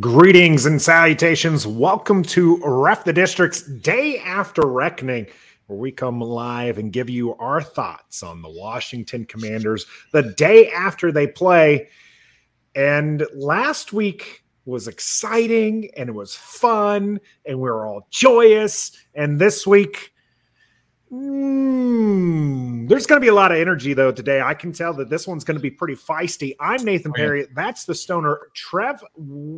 Greetings and salutations. Welcome to Ref the District's Day After Reckoning, where we come live and give you our thoughts on the Washington Commanders the day after they play. And last week was exciting and it was fun and we were all joyous. And this week, Mm, there's going to be a lot of energy though today. I can tell that this one's going to be pretty feisty. I'm Nathan Oh. Parry. That's the stoner. Trev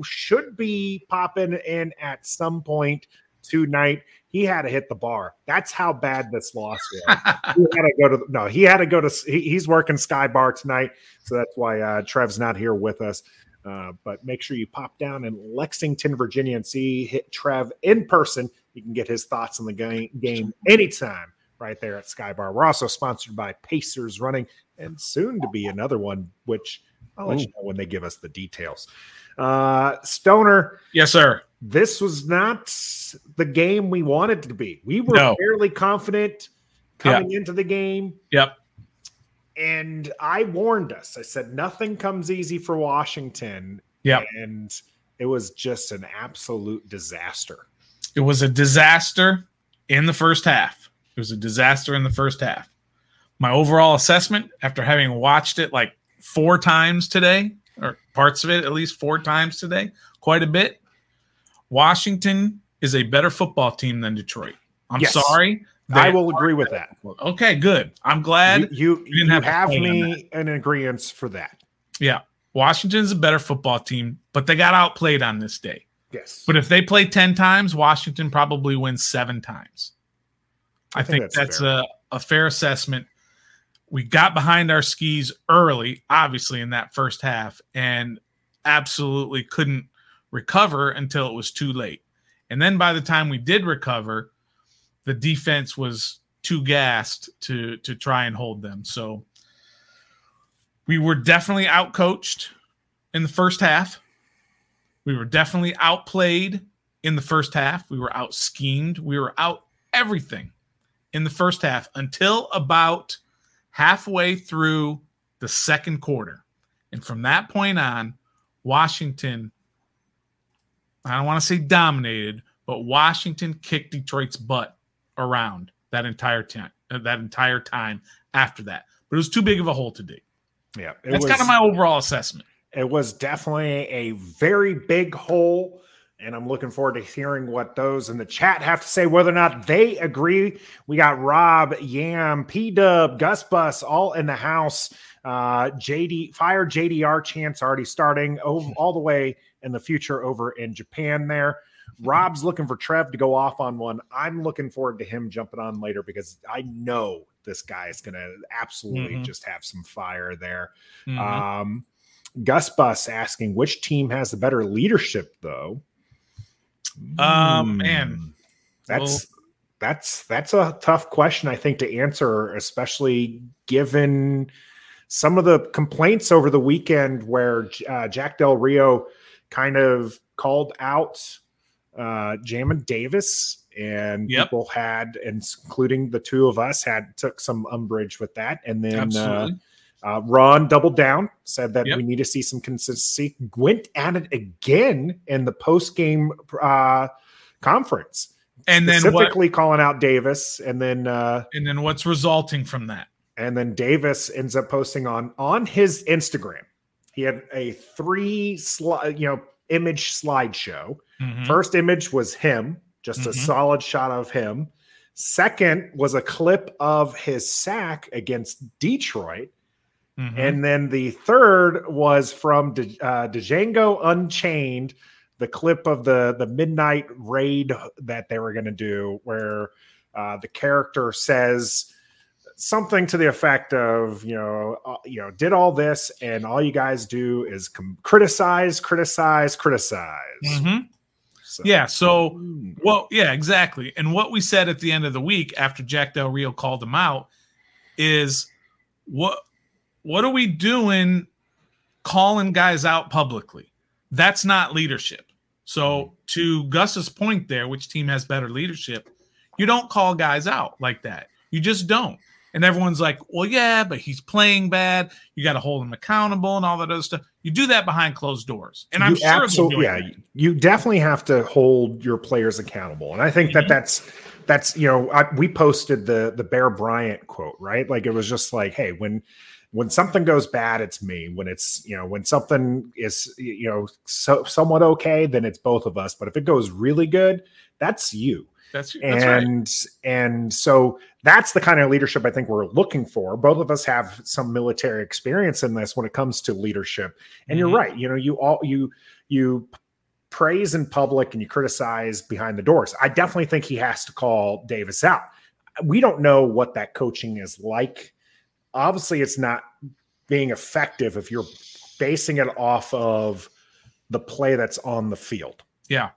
should be popping in at some point tonight. He had to hit the bar. That's how bad this loss was. he had to go to no. He had to go to. He, he's working Sky Bar tonight, so that's why uh, Trev's not here with us. Uh, but make sure you pop down in Lexington, Virginia, and see hit Trev in person. You can get his thoughts on the game, game anytime right there at Sky Bar. We're also sponsored by Pacers Running, and soon to be another one, which I'll let you know when they give us the details. Uh, Stoner, Yes, sir. this was not the game we wanted to be. We were No. fairly confident coming into the game. Yep. And I warned us. I said nothing comes easy for Washington. Yeah. And it was just an absolute disaster. It was a disaster in the first half. It was a disaster in the first half. My overall assessment after having watched it like four times today, or parts of it at least four times today, quite a bit. Washington is a better football team than Detroit. I'm Yes. sorry. I will agree with that. Okay, good. I'm glad. You, you, didn't you have have, to play on me in agreement for that. Yeah. Washington's a better football team, but they got outplayed on this day. Yes. But if they play 10 times, Washington probably wins seven times. I, think think, that's that's, a, a fair assessment. We got behind our skis early, obviously, in that first half, and absolutely couldn't recover until it was too late. And then by the time we did recover, the defense was too gassed to to try and hold them. So we were definitely outcoached in the first half. We were definitely outplayed in the first half. We were out schemed. We were out everything in the first half until about halfway through the second quarter. And from that point on, Washington, I don't want to say dominated, but Washington kicked Detroit's butt around that entire time. Uh, that entire time after that, but it was too big of a hole to dig. yeah. It That's was, kind of my overall assessment. it was definitely a very big hole. And I'm looking forward to hearing what those in the chat have to say, whether or not they agree. We got Rob, Yam, P Dub, Gus Bus all in the house. Uh, JD, fire JDR chance already starting over, all the way in the future over in Japan there. Rob's looking for Trev to go off on one. I'm looking forward to him jumping on later because I know this guy is going to absolutely Mhm. just have some fire there. Mhm. Um, Gus Bus asking which team has the better leadership, though. Um, Hmm. man. that's that's that's a tough question, I think, to answer, especially given some of the complaints over the weekend where uh, Jack Del Rio kind of called out uh, Jamin Davis. And Yep. people had, including the two of us, had took some umbrage with that. And then uh, Absolutely. uh, Ron doubled down, said that Yep. we need to see some consistency. Went at it again in the post game uh, conference, and then what? specifically calling out Davis, and then uh, And then what's resulting from that? and then Davis ends up posting on on his Instagram. He had a three slide, you know, image slideshow. Mhm. First image was him, just a Mhm. solid shot of him. Second was a clip of his sack against Detroit. Mhm. And then the third was from D- uh, Django Unchained, the clip of the the midnight raid that they were going to do, where uh, the character says something to the effect of, you know, uh, you know, did all this, and all you guys do is com- criticize, criticize, criticize. Mhm. So- Yeah. So Hmm. Well, yeah, exactly. And what we said at the end of the week after Jack Del Rio called him out is what what are we doing calling guys out publicly? That's not leadership. So to Gus's point there, which team has better leadership, you don't call guys out like that. You just don't. And everyone's like, well, yeah, but he's playing bad. You got to hold him accountable and all that other stuff. You do that behind closed doors. And I'm You sure absolutely, yeah, that. you definitely have to hold your players accountable, and I think Mhm. that that's that's you know I, we posted the the Bear Bryant quote right, like it was just like, hey, when when something goes bad, it's me. When it's you know when something is you know so somewhat okay, then it's both of us. But if it goes really good, that's you That's, that's right. and and so that's the kind of leadership I think we're looking for. Both of us have some military experience in this when it comes to leadership. And Mhm. you're right. You know, you all you you praise in public and you criticize behind the doors. I definitely think he has to call Davis out. We don't know what that coaching is like. Obviously, it's not being effective if you're basing it off of the play that's on the field Yeah.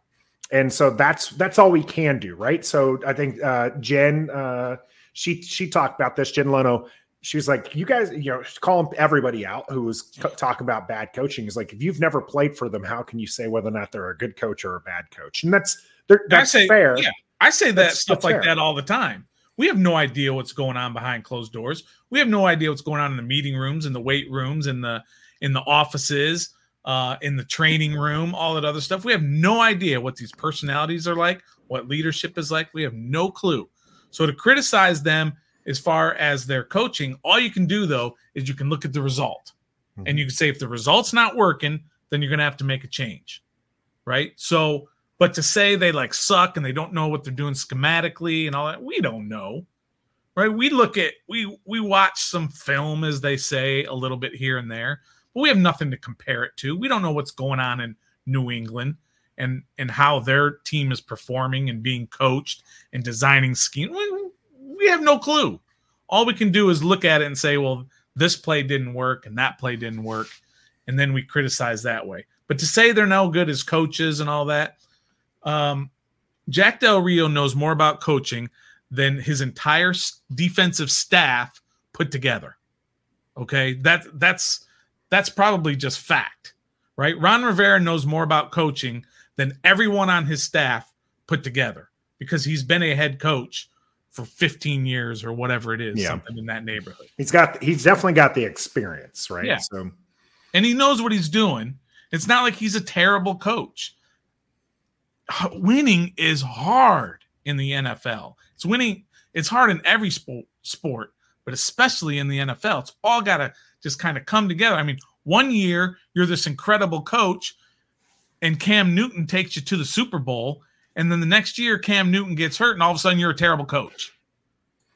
and so that's that's all we can do right so i think uh jen uh she she talked about this jen leno she was like you guys you know calling everybody out who was co- talking about bad coaching is like if you've never played for them how can you say whether or not they're a good coach or a bad coach and that's they're, that's I say, fair Yeah, I say that That's- stuff that's like fair. that all the time. We have no idea what's going on behind closed doors. We have no idea what's going on in the meeting rooms, in the weight rooms, in the in the offices, uh, in the training room, all that other stuff. We have no idea what these personalities are like, what leadership is like. We have no clue. So to criticize them as far as their coaching, all you can do though is you can look at the result, and you can say if the result's not working, then you're going to have to make a change, right? So but to say they like suck and they don't know what they're doing schematically and all that, we don't know. Right? We look at we we watch some film as they say a little bit here and there, but we have nothing to compare it to. We don't know what's going on in New England and and how their team is performing and being coached and designing scheme. We, we have no clue. All we can do is look at it and say, well, this play didn't work and that play didn't work, and then we criticize that way. But to say they're no good as coaches and all that, um, Jack Del Rio knows more about coaching than his entire defensive staff put together. Okay, that that's that's probably just fact, right? Ron Rivera knows more about coaching than everyone on his staff put together because he's been a head coach for 15 years or whatever it is, Yeah. something in that neighborhood. he's got he's definitely got the experience right Yeah. so and he knows what he's doing. It's not like he's a terrible coach. Winning is hard in the NFL. It's winning. It's hard in every sport, sport, but especially in the NFL. It's all got to just kind of come together. I mean, one year you're this incredible coach, and Cam Newton takes you to the Super Bowl, and then the next year Cam Newton gets hurt, and all of a sudden you're a terrible coach,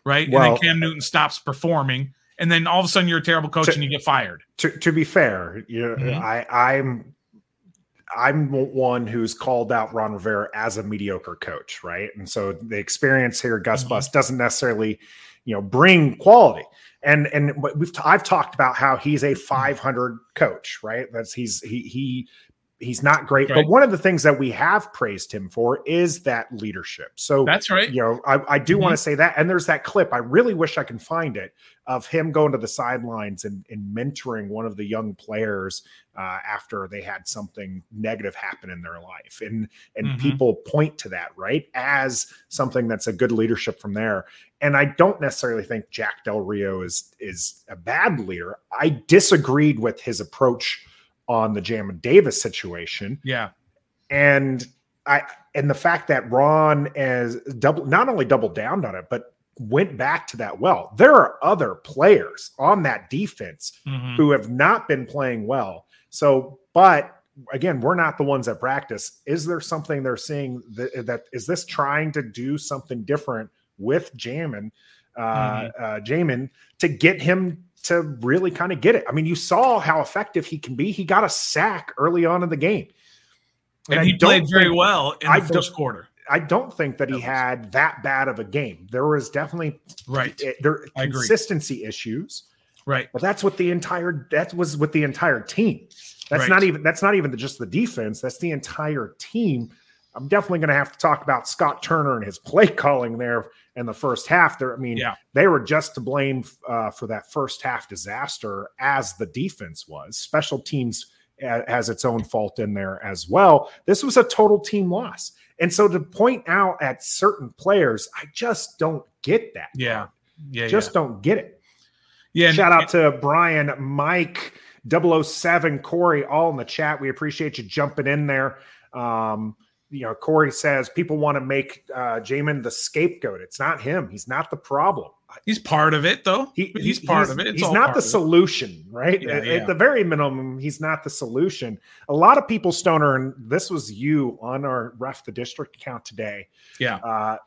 right? and then Cam Newton stops performing, and then all of a sudden you're a terrible coach To- and you get fired. to, to be fair, you Mhm. I, I'm I'm one who's called out Ron Rivera as a mediocre coach, right? And so the experience here, Gus Mhm. Bus, doesn't necessarily, you know, bring quality. And and we've I've talked about how he's a 500 coach, right? That's he's he he he's not great, Right. but one of the things that we have praised him for is that leadership. So That's right. you know, I, I do Mhm. want to say that. And there's that clip. I really wish I can find it of him going to the sidelines and, and mentoring one of the young players uh, after they had something negative happen in their life. And and Mhm. people point to that, right, as something that's a good leadership from there. And I don't necessarily think Jack Del Rio is is a bad leader. I disagreed with his approach on the Jamin Davis situation Yeah. and I and the fact that Ron as double not only doubled down on it, but went back to that well. There are other players on that defense Mhm. who have not been playing well. So, but again, we're not the ones that practice. Is there something they're seeing that, that is this trying to do something different with Jamin, uh, Mhm. uh, Jamin to get him to really kind of get it. I mean, you saw how effective he can be. He got a sack early on in the game. And, and he played very think, well in the I first quarter. I don't think that he had that bad of a game. There was definitely right it, there consistency issues. Right. But that's what the entire that was with the entire team. That's right. not even that's not even just the defense. That's the entire team. I'm definitely going to have to talk about Scott Turner and his play calling there in the first half. There, I mean, yeah. they were just to blame uh, for that first half disaster as the defense was. Special teams has its own fault in there as well. This was a total team loss. And so to point out at certain players, I just don't get that. Yeah. Yeah. Just yeah. don't get it. Yeah. Shout out to Brian, Mike, 007, Corey, all in the chat. We appreciate you jumping in there. Um, you know, Corey says people want to make uh, Jamin the scapegoat. It's not him. He's not the problem. He's part of it, though. He, he's part he's, of it. It's he's not the solution, right? Yeah, at, yeah. at, the very minimum, he's not the solution. A lot of people, Stoner, and this was you on our ref the district account today. Yeah. Uh,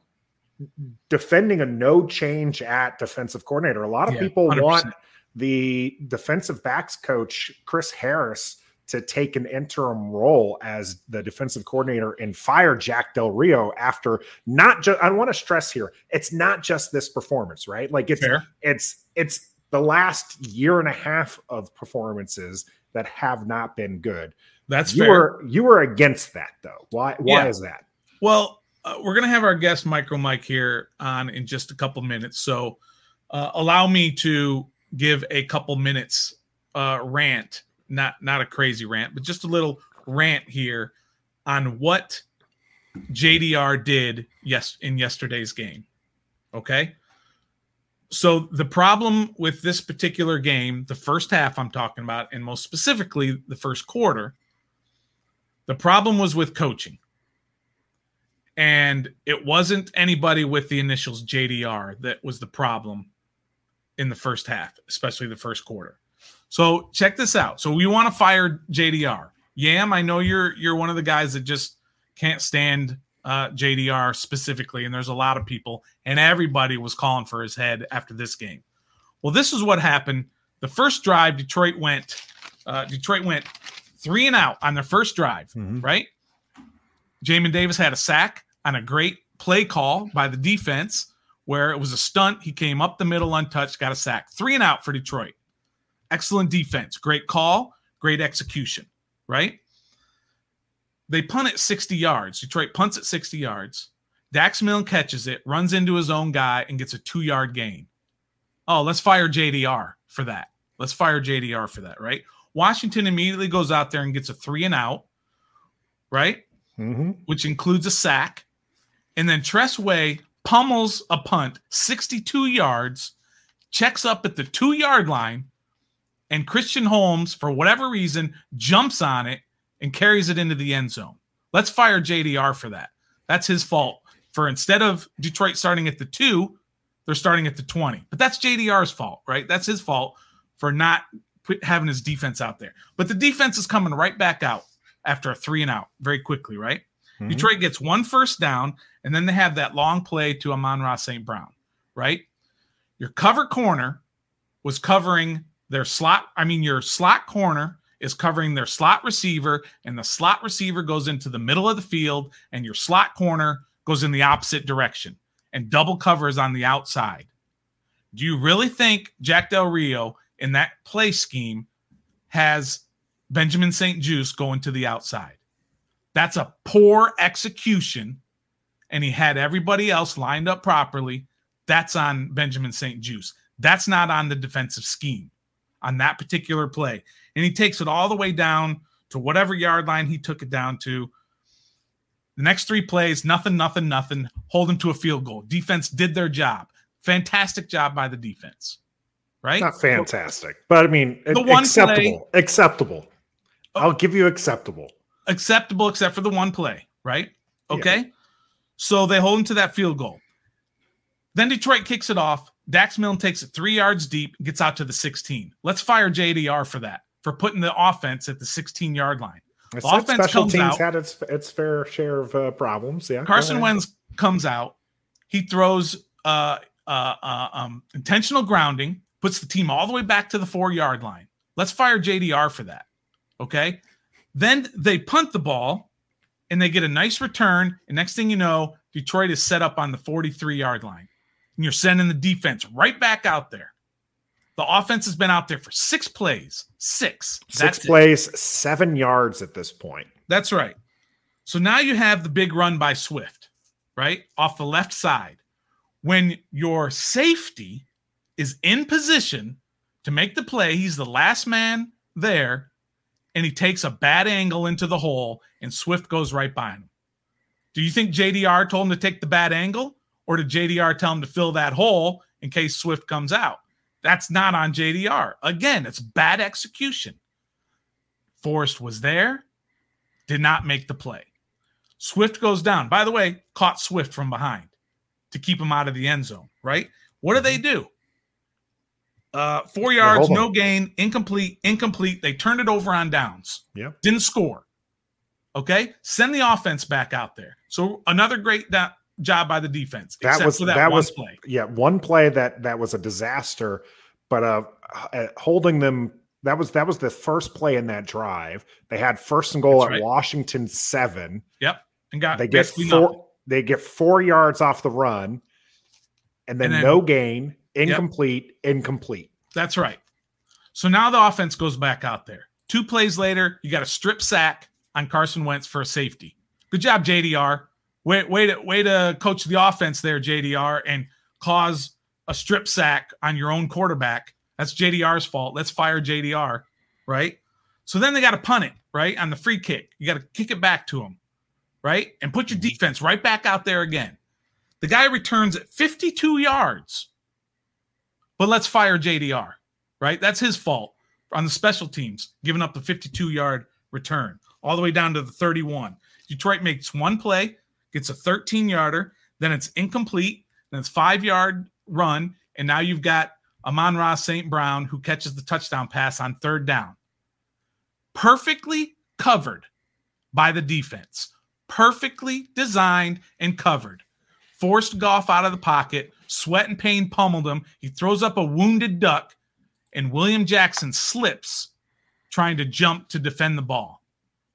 defending a no change at defensive coordinator. A lot of yeah, people 100%. want the defensive backs coach, Chris Harris to take an interim role as the defensive coordinator and fire Jack Del Rio after not just I want to stress here, it's not just this performance, right? Like it's Fair. it's it's the last year and a half of performances that have not been good. That's you fair. were you were against that though. Why why yeah. is that? Well, uh, we're gonna have our guest Micro Mike here on in just a couple minutes, so uh, allow me to give a couple minutes uh, rant not not a crazy rant, but just a little rant here on what JDR did yes in yesterday's game. Okay? So the problem with this particular game, the first half I'm talking about and most specifically the first quarter, the problem was with coaching. And it wasn't anybody with the initials JDR that was the problem in the first half, especially the first quarter. So check this out. So we want to fire JDR. Yam, I know you're you're one of the guys that just can't stand uh, JDR specifically, and there's a lot of people, and everybody was calling for his head after this game. Well, this is what happened. The first drive, Detroit went, uh, Detroit went three and out on their first drive, mm-hmm. right? Jamin Davis had a sack on a great play call by the defense where it was a stunt. He came up the middle untouched, got a sack. Three and out for Detroit. Excellent defense. Great call. Great execution. Right? They punt at 60 yards. Detroit punts at 60 yards. Dax Milne catches it, runs into his own guy, and gets a two yard gain. Oh, let's fire JDR for that. Let's fire JDR for that, right? Washington immediately goes out there and gets a three and out, right? Mm-hmm. Which includes a sack. And then Tress Way pummels a punt 62 yards, checks up at the two yard line, and Christian Holmes, for whatever reason, jumps on it and carries it into the end zone. Let's fire JDR for that. That's his fault. For instead of Detroit starting at the two, they're starting at the 20. But that's JDR's fault, right? That's his fault for not having his defense out there. But the defense is coming right back out after a three and out very quickly, right? Mm-hmm. Detroit gets one first down, and then they have that long play to Amon-Ra St. Brown, right? Your cover corner was covering their slot, I mean, your slot corner is covering their slot receiver, and the slot receiver goes into the middle of the field, and your slot corner goes in the opposite direction, and double covers on the outside. Do you really think Jack Del Rio in that play scheme has Benjamin St-Juste going to the outside? That's a poor execution, and he had everybody else lined up properly. That's on Benjamin St-Juste. That's not on the defensive scheme on that particular play. And he takes it all the way down to whatever yard line he took it down to. The next three plays, nothing, nothing, nothing. Hold him to a field goal. Defense did their job. Fantastic job by the defense. Right? Not fantastic, but I mean, the one acceptable. Play, acceptable. Oh. I'll give you acceptable. Acceptable, except for the one play. Right? Okay. Yeah. So they hold him to that field goal. Then Detroit kicks it off. Dax Milne takes it three yards deep, gets out to the 16. Let's fire JDR for that, for putting the offense at the 16 yard line. I offense special comes teams out, had its its fair share of uh, problems. Yeah, Carson Wentz comes out. He throws uh, uh, uh, um, intentional grounding puts the team all the way back to the four yard line. Let's fire JDR for that. Okay. Then they punt the ball and they get a nice return. And next thing you know, Detroit is set up on the 43 yard line. And you're sending the defense right back out there. The offense has been out there for six plays. Six. Six plays, it. seven yards at this point. That's right. So now you have the big run by Swift, right? Off the left side. When your safety is in position to make the play, he's the last man there, and he takes a bad angle into the hole, and Swift goes right by him. Do you think JDR told him to take the bad angle, or did JDR tell him to fill that hole in case Swift comes out? That's not on JDR. Again, it's bad execution. Forrest was there, did not make the play. Swift goes down. By the way, caught Swift from behind to keep him out of the end zone, right? What do they do? Uh, four yards, no gain, incomplete, incomplete. They turned it over on downs. Yeah. Didn't score. Okay. Send the offense back out there. So another great da- job by the defense. That was that, that was play. Yeah, one play that that was a disaster, but uh, uh, holding them that was that was the first play in that drive. They had first and goal That's at right. Washington seven. Yep, and got they get four. Nothing. They get four yards off the run, and then, and then no gain, incomplete, yep. incomplete. That's right. So now the offense goes back out there. Two plays later, you got a strip sack on Carson Wentz for a safety. Good job, JDR. Way, way to way to coach the offense there, JDR, and cause a strip sack on your own quarterback. That's JDR's fault. Let's fire JDR, right? So then they got to punt it, right? On the free kick. You got to kick it back to him, right? And put your mm-hmm. defense right back out there again. The guy returns at 52 yards. But let's fire JDR, right? That's his fault on the special teams, giving up the 52 yard return all the way down to the 31. Detroit makes one play, gets a 13 yarder, then it's incomplete, then it's five yard run, and now you've got Amon-Ra St. Brown who catches the touchdown pass on third down. Perfectly covered by the defense, perfectly designed and covered. Forced Goff out of the pocket, Sweat and Payne pummeled him. He throws up a wounded duck, and William Jackson slips trying to jump to defend the ball.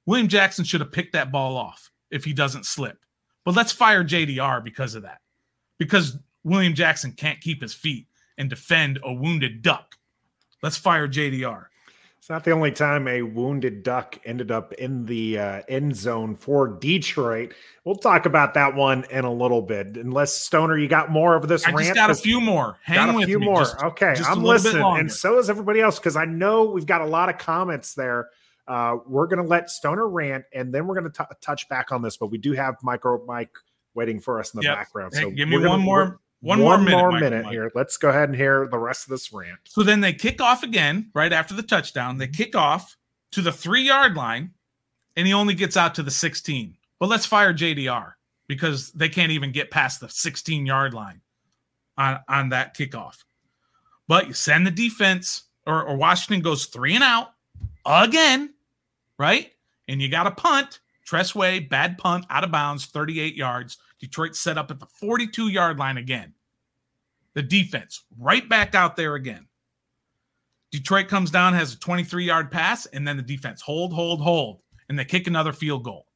William Jackson should have picked that ball off if he doesn't slip. But let's fire JDR because of that. Because William Jackson can't keep his feet and defend a wounded duck. Let's fire JDR. It's not the only time a wounded duck ended up in the uh, end zone for Detroit. We'll talk about that one in a little bit. Unless Stoner, you got more of this I rant? just got a few more. Hang got a few me. more. Just, okay, just I'm listening, and so is everybody else because I know we've got a lot of comments there. Uh, we're going to let Stoner rant, and then we're going to touch back on this. But we do have Micro Mike waiting for us in the yep. background. So hey, give me one gonna, more one, One more minute, more minute here. Let's go ahead and hear the rest of this rant. So then they kick off again right after the touchdown. They kick off to the three yard line, and he only gets out to the 16. But let's fire JDR because they can't even get past the 16 yard line on, on that kickoff. But you send the defense, or, or Washington goes three and out again, right? And you got a punt. Tress Way, bad punt, out of bounds, 38 yards. Detroit set up at the 42 yard line again. The defense right back out there again. Detroit comes down, has a 23 yard pass, and then the defense hold, hold, hold, and they kick another field goal.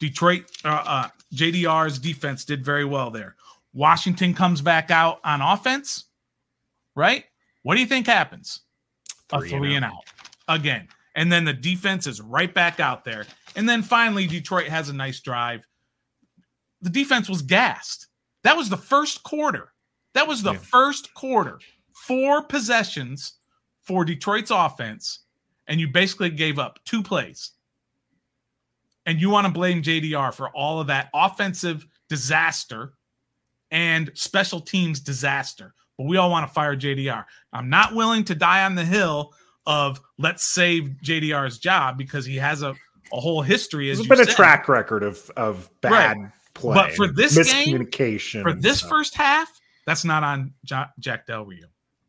Detroit, uh, uh, JDR's defense did very well there. Washington comes back out on offense, right? What do you think happens? Three a three and out. and out again. And then the defense is right back out there. And then finally, Detroit has a nice drive the defense was gassed. That was the first quarter. That was the yeah. first quarter. Four possessions for Detroit's offense, and you basically gave up two plays. And you want to blame JDR for all of that offensive disaster and special teams disaster. But we all want to fire JDR. I'm not willing to die on the hill of let's save JDR's job because he has a, a whole history. There's been said. a track record of of bad right play. But for this miscommunication, game, for this stuff. first half, that's not on Jack Del Rio.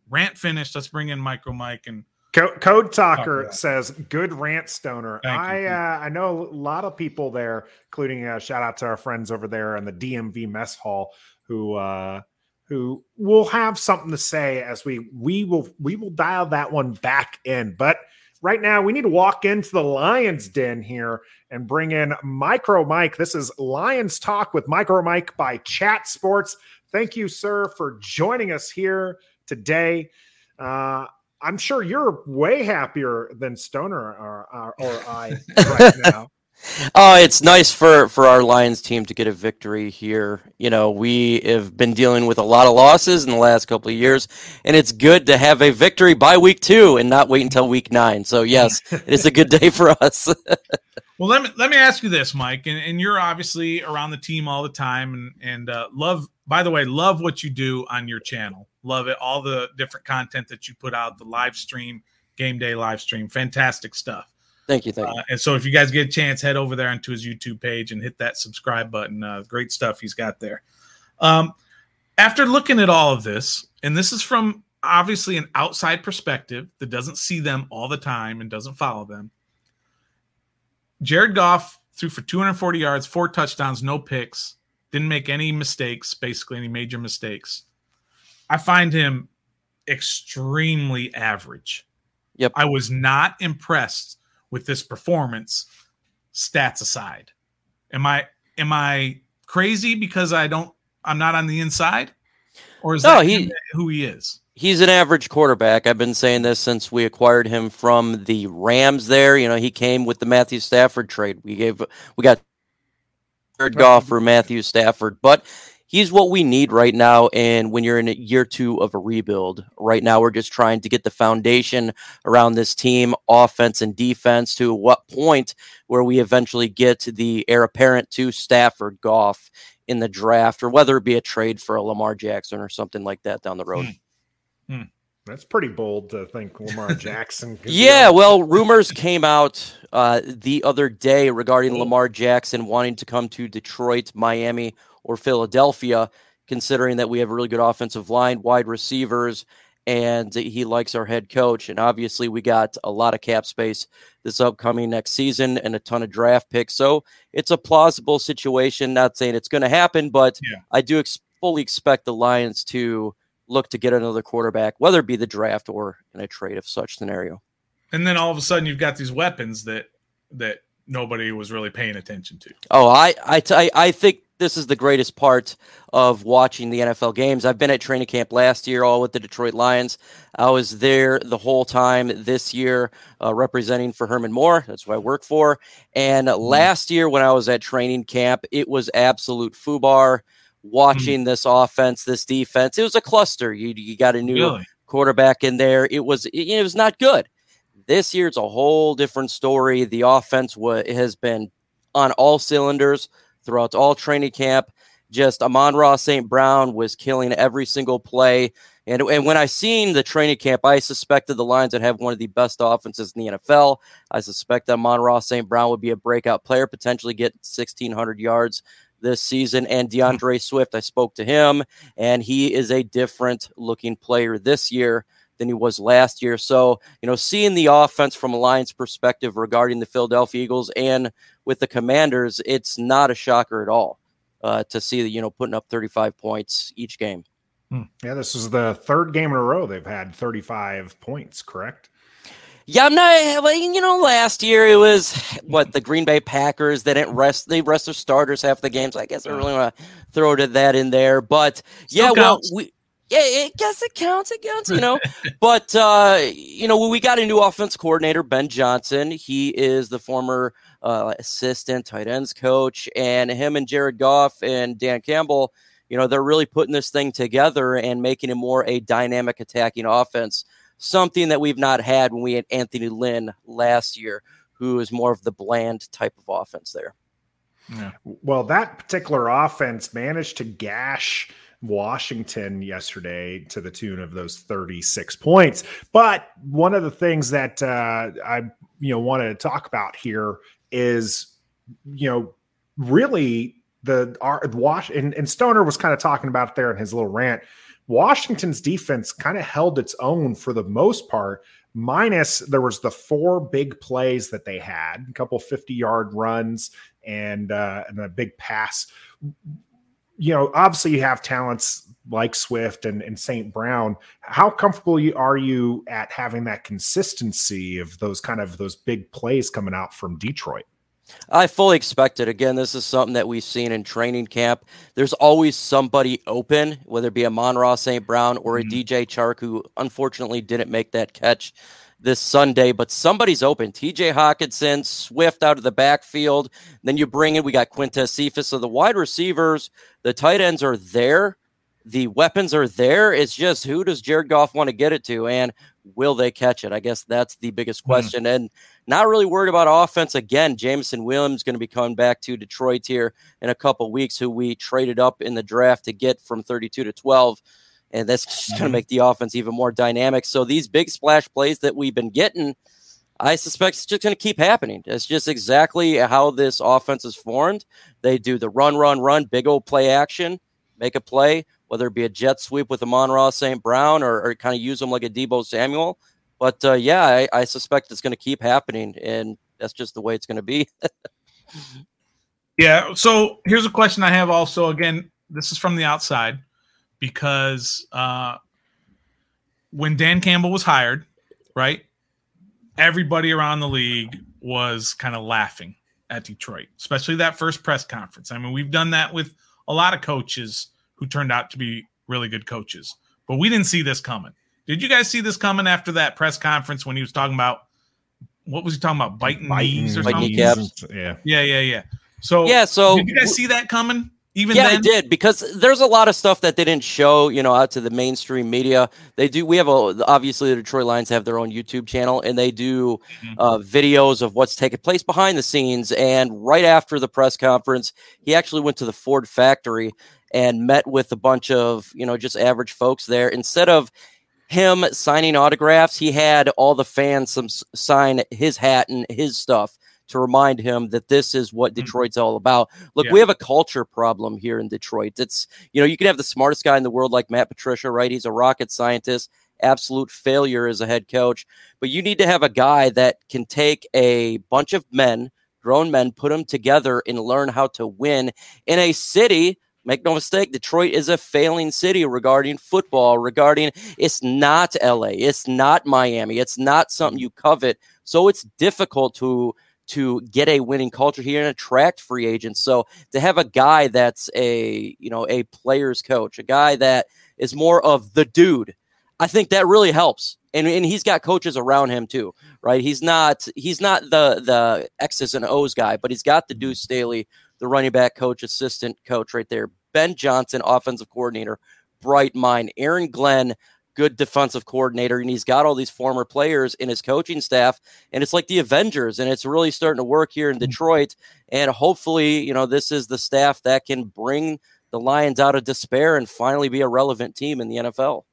Rant finished. Let's bring in Micro Mike and Code Talker says, "Good rant, Stoner." Thank I uh, I know a lot of people there, including uh, shout out to our friends over there in the DMV mess hall who uh, who will have something to say as we we will we will dial that one back in. But right now we need to walk into the Lions den here and bring in Micro Mike. This is Lions Talk with Micro Mike by Chat Sports. Thank you, sir, for joining us here today. Uh, I'm sure you're way happier than Stoner or, or, or I right now. Oh, it's nice for for our Lions team to get a victory here. You know, we have been dealing with a lot of losses in the last couple of years, and it's good to have a victory by week two and not wait until week nine. So yes, it is a good day for us. well, let me let me ask you this, Mike, and, and you're obviously around the team all the time, and and uh, love. By the way, love what you do on your channel. Love it. All the different content that you put out, the live stream, game day live stream, fantastic stuff. Thank you. Thank you. Uh, and so if you guys get a chance, head over there onto his YouTube page and hit that subscribe button. Uh, great stuff he's got there. Um, after looking at all of this, and this is from obviously an outside perspective that doesn't see them all the time and doesn't follow them. Jared Goff threw for 240 yards, four touchdowns, no picks, didn't make any mistakes, basically any major mistakes. I find him extremely average. Yep. I was not impressed with this performance, stats aside. Am I am I crazy because I don't I'm not on the inside? Or is no, that he, who he is? He's an average quarterback. I've been saying this since we acquired him from the Rams there. You know, he came with the Matthew Stafford trade. We gave we got Jared Goff for Matthew Stafford, but he's what we need right now. And when you're in year two of a rebuild, right now we're just trying to get the foundation around this team, offense and defense, to what point where we eventually get to the heir apparent to Stafford Goff in the draft, or whether it be a trade for a Lamar Jackson or something like that down the road. Hmm. Hmm. That's pretty bold to think Lamar Jackson. yeah, well, rumors came out uh, the other day regarding Lamar Jackson wanting to come to Detroit, Miami, or Philadelphia, considering that we have a really good offensive line, wide receivers, and he likes our head coach. And obviously, we got a lot of cap space this upcoming next season and a ton of draft picks. So it's a plausible situation. Not saying it's going to happen, but yeah. I do ex- fully expect the Lions to look to get another quarterback, whether it be the draft or in a trade of such scenario. And then all of a sudden, you've got these weapons that that nobody was really paying attention to. Oh, I I, t- I think this is the greatest part of watching the NFL games. I've been at training camp last year, all with the Detroit Lions. I was there the whole time this year, uh, representing for Herman Moore. That's what I work for. And mm-hmm. last year, when I was at training camp, it was absolute foobar watching mm-hmm. this offense, this defense. It was a cluster. You, you got a new really? quarterback in there. It was it, it was not good. This year, it's a whole different story. The offense wa- has been on all cylinders throughout all training camp. Just Amon-Ra St. Brown was killing every single play. And, and when I seen the training camp, I suspected the Lions would have one of the best offenses in the NFL. I suspect that Amon-Ra St. Brown would be a breakout player, potentially get 1,600 yards this season. And D'Andre Swift, I spoke to him, and he is a different looking player this year than he was last year. So, you know, seeing the offense from a Lions perspective regarding the Philadelphia Eagles and with the Commanders, it's not a shocker at all uh, to see that, you know, putting up 35 points each game. Hmm. Yeah, this is the third game in a row they've had 35 points, correct? Yeah, I'm not. Like, You know, last year it was what the Green Bay Packers. They didn't rest. They rest their starters half the games. So I guess I really want to throw that in there. But Still yeah, counts. well, we yeah, it guess it counts. It counts, you know. but uh, you know, we got a new offense coordinator, Ben Johnson. He is the former uh, assistant tight ends coach, and him and Jared Goff and Dan Campbell. You know, they're really putting this thing together and making it more a dynamic attacking offense. Something that we've not had when we had Anthony Lynn last year, who is more of the bland type of offense there. Yeah. Well, that particular offense managed to gash Washington yesterday to the tune of those 36 points. But one of the things that uh, I you know wanted to talk about here is you know really the our Wash and, and Stoner was kind of talking about there in his little rant. Washington's defense kind of held its own for the most part. Minus there was the four big plays that they had, a couple 50 yard runs and uh, and a big pass you know, obviously you have talents like Swift and, and St. Brown. How comfortable you, are you at having that consistency of those kind of those big plays coming out from Detroit? I fully expect it. Again, this is something that we've seen in training camp. There's always somebody open, whether it be a Amon-Ra St. Brown or a mm-hmm. DJ Chark, who unfortunately didn't make that catch this Sunday, but somebody's open. TJ Hockenson, Swift out of the backfield. Then you bring in, we got Quintez Cephus. So the wide receivers, the tight ends are there. The weapons are there. It's just who does Jared Goff want to get it to? And will they catch it? I guess that's the biggest hmm. question. Mm. And not really worried about offense. Again, Jameson Williams going to be coming back to Detroit here in a couple weeks, who we traded up in the draft to get from 32 to 12 and that's just going to mm-hmm. make the offense even more dynamic. So these big splash plays that we've been getting, I suspect it's just going to keep happening. It's just exactly how this offense is formed. They do the run, run, run, big old play action, make a play, whether it be a jet sweep with Amon-Ra St. Brown or, or kind of use them like a Deebo Samuel. But uh, yeah, I, I suspect it's going to keep happening, and that's just the way it's going to be. yeah. So here's a question I have also. Again, this is from the outside because uh, when Dan Campbell was hired, right, everybody around the league was kind of laughing at Detroit, especially that first press conference. I mean, we've done that with a lot of coaches who turned out to be really good coaches, but we didn't see this coming. Did you guys see this coming after that press conference when he was talking about what was he talking about biting, biting knees or something? Yeah, yeah, yeah, yeah. So yeah, so did you guys see that coming? Even yeah, then? I did because there's a lot of stuff that they didn't show, you know, out to the mainstream media. They do. We have a obviously the Detroit Lions have their own YouTube channel, and they do mm-hmm. uh, videos of what's taking place behind the scenes. And right after the press conference, he actually went to the Ford factory and met with a bunch of you know just average folks there. Instead of him signing autographs, he had all the fans some sign his hat and his stuff to remind him that this is what mm-hmm. Detroit's all about. Look, yeah. we have a culture problem here in Detroit. It's, you know, you can have the smartest guy in the world like Matt Patricia, right? He's a rocket scientist, absolute failure as a head coach. But you need to have a guy that can take a bunch of men, grown men, put them together and learn how to win in a city Make no mistake, Detroit is a failing city regarding football, regarding it's not LA, it's not Miami, it's not something you covet. So it's difficult to to get a winning culture here and attract free agents. So to have a guy that's a, you know, a player's coach, a guy that is more of the dude, I think that really helps. And, and he's got coaches around him too, right? He's not he's not the the X's and O's guy, but he's got the mm-hmm. Deuce Staley, the running back coach, assistant coach right there. Ben Johnson, offensive coordinator, bright mind. Aaron Glenn, good defensive coordinator, and he's got all these former players in his coaching staff, and it's like the Avengers, and it's really starting to work here in mm-hmm. Detroit. And hopefully, you know, this is the staff that can bring the Lions out of despair and finally be a relevant team in the NFL.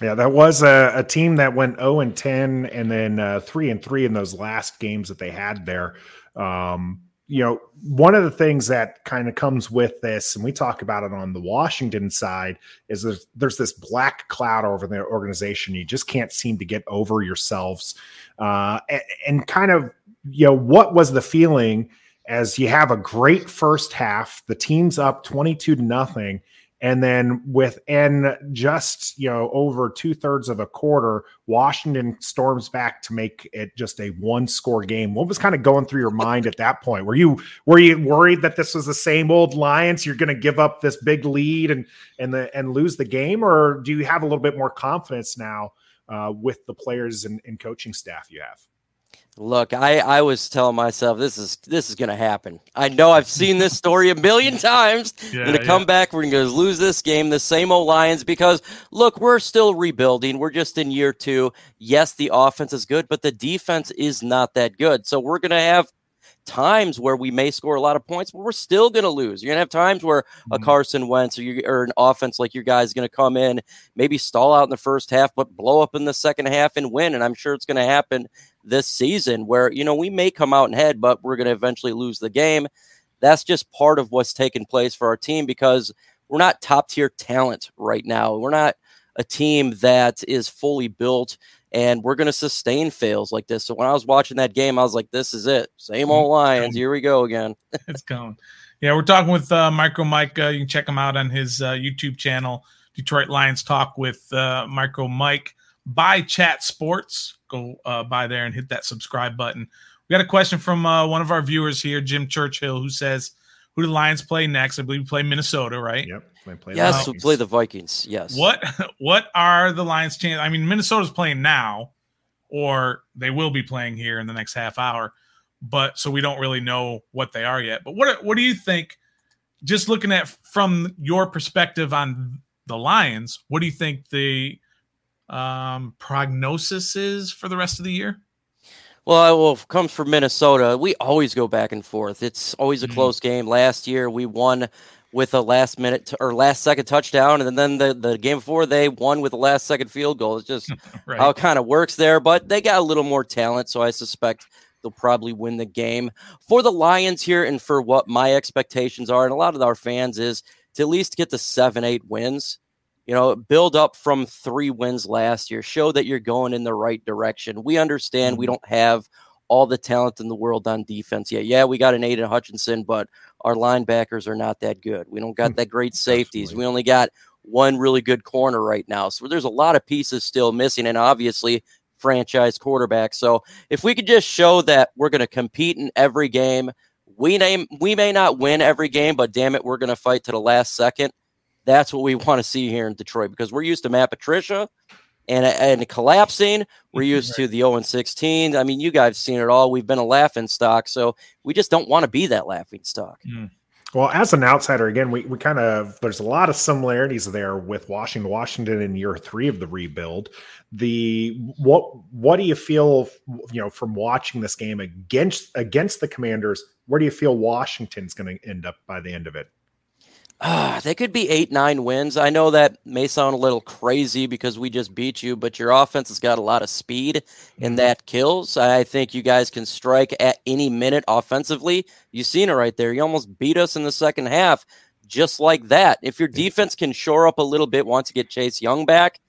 Yeah, that was a, a team that went 0 and 10 and then uh, 3 and 3 in those last games that they had there. Um, you know, one of the things that kind of comes with this, and we talk about it on the Washington side, is there's, there's this black cloud over the organization. You just can't seem to get over yourselves. Uh, and, and kind of, you know, what was the feeling as you have a great first half, the team's up 22 to nothing, and then within just you know over two thirds of a quarter, Washington storms back to make it just a one score game. What was kind of going through your mind at that point? Were you were you worried that this was the same old Lions? You're going to give up this big lead and and the and lose the game, or do you have a little bit more confidence now uh, with the players and, and coaching staff you have? Look, I, I was telling myself this is this is gonna happen. I know I've seen this story a million times. Yeah, gonna come yeah. back, we're gonna lose this game, the same old Lions, because look, we're still rebuilding. We're just in year two. Yes, the offense is good, but the defense is not that good. So we're gonna have times where we may score a lot of points, but we're still going to lose. You're going to have times where a mm-hmm. Carson Wentz or, you, or an offense like your guy's going to come in, maybe stall out in the first half, but blow up in the second half and win. And I'm sure it's going to happen this season where, you know, we may come out in head, but we're going to eventually lose the game. That's just part of what's taking place for our team because we're not top tier talent right now. We're not a team that is fully built and we're going to sustain fails like this. So when I was watching that game, I was like, this is it. Same old Lions. Here we go again. it's going. Yeah, we're talking with uh, Micro Mike. Uh, you can check him out on his uh, YouTube channel, Detroit Lions Talk with uh, Micro Mike by Chat Sports. Go uh, by there and hit that subscribe button. We got a question from uh, one of our viewers here, Jim Churchill, who says, "Who do the Lions play next? I believe we play Minnesota, right? Yep. Play Yes, the we play the Vikings. Yes. What what are the Lions' chance? I mean, Minnesota's playing now, or they will be playing here in the next half hour. But so we don't really know what they are yet. But what what do you think? Just looking at from your perspective on the Lions, what do you think the um, prognosis is for the rest of the year? Well, well, if it comes from Minnesota, we always go back and forth. It's always a Mhm. close game. Last year, we won with a last minute t- or last second touchdown, and then the, the game before they won with a last second field goal. It's just Right. how it kind of works there, but they got a little more talent, so I suspect they'll probably win the game. For the Lions here, and for what my expectations are, and a lot of our fans is to at least get to seven, eight wins. You know, build up from three wins last year, show that you're going in the right direction. We understand we mm-hmm. don't have all the talent in the world on defense yet. Yeah, we got an Aidan Hutchinson, but our linebackers are not that good. We don't got mm-hmm. that great safeties. Absolutely. We only got one really good corner right now. So there's a lot of pieces still missing, and obviously franchise quarterback. So if we could just show that we're going to compete in every game, we name we may not win every game, but damn it, we're going to fight to the last second. That's what we want to see here in Detroit because we're used to Matt Patricia and and collapsing. We're mm-hmm. used to the 0 and 16. I mean, you guys seen it all. We've been a laughing stock, so we just don't want to be that laughing stock. Mm. Well, as an outsider, again, we, we kind of there's a lot of similarities there with Washington. Washington in year three of the rebuild. The what what do you feel you know from watching this game against against the Commanders? Where do you feel Washington's going to end up by the end of it? Ah, they could be eight, nine wins. I know that may sound a little crazy because we just beat you, but your offense has got a lot of speed and that kills. I think you guys can strike at any minute offensively. You've seen it right there. You almost beat us in the second half just like that. If your defense can shore up a little bit once you get Chase Young back,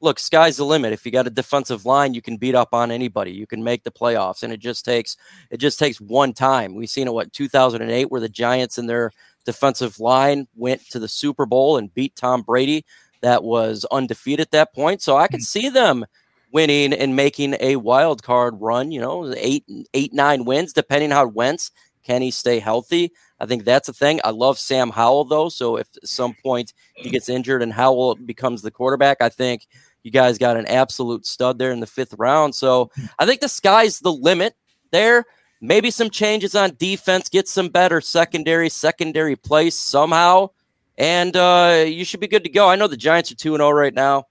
look, sky's the limit. If you got a defensive line, you can beat up on anybody. You can make the playoffs, and it just takes it just takes one time. We've seen it what 2008, where the Giants and their defensive line went to the Super Bowl and beat Tom Brady. That was undefeated at that point. So I could mm. see them winning and making a wild card run. You know, eight eight nine wins, depending how Wentz can he stay healthy. I think that's a thing. I love Sam Howell though. So if at some point he gets injured and Howell becomes the quarterback, I think you guys got an absolute stud there in the fifth round. So mm. I think the sky's the limit there. Maybe some changes on defense, get some better secondary, secondary place somehow, and uh, you should be good to go. I know the Giants are two and zero right now.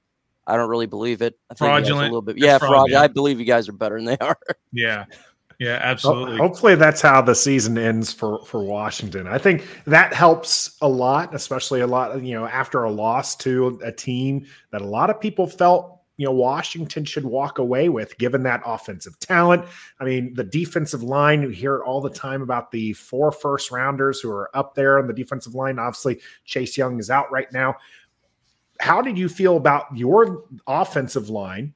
I don't really believe it. I think you guys are Fraudulent. a little bit, It's yeah, fraud, fraudulent. I believe you guys are better than they are. Yeah. Yeah, absolutely. Hopefully, that's how the season ends for for Washington. I think that helps a lot, especially a lot. You know, after a loss to a team that a lot of people felt you know Washington should walk away with, given that offensive talent. I mean, the defensive line. you hear all the time about the four first rounders who are up there on the defensive line. Obviously, Chase Young is out right now. How did you feel about your offensive line?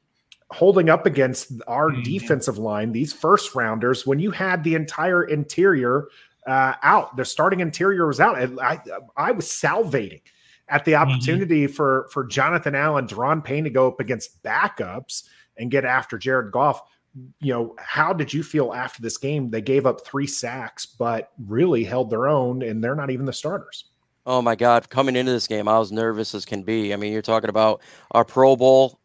holding up against our Mhm. defensive line, these first rounders, when you had the entire interior uh, out, the starting interior was out. I, I was salivating at the opportunity for for Jonathan Allen, Daron Payne to go up against backups and get after Jared Goff. You know, how did you feel after this game? They gave up three sacks, but really held their own, and they're not even the starters. Oh my God! Coming into this game, I was nervous as can be. I mean, you're talking about our Pro Bowl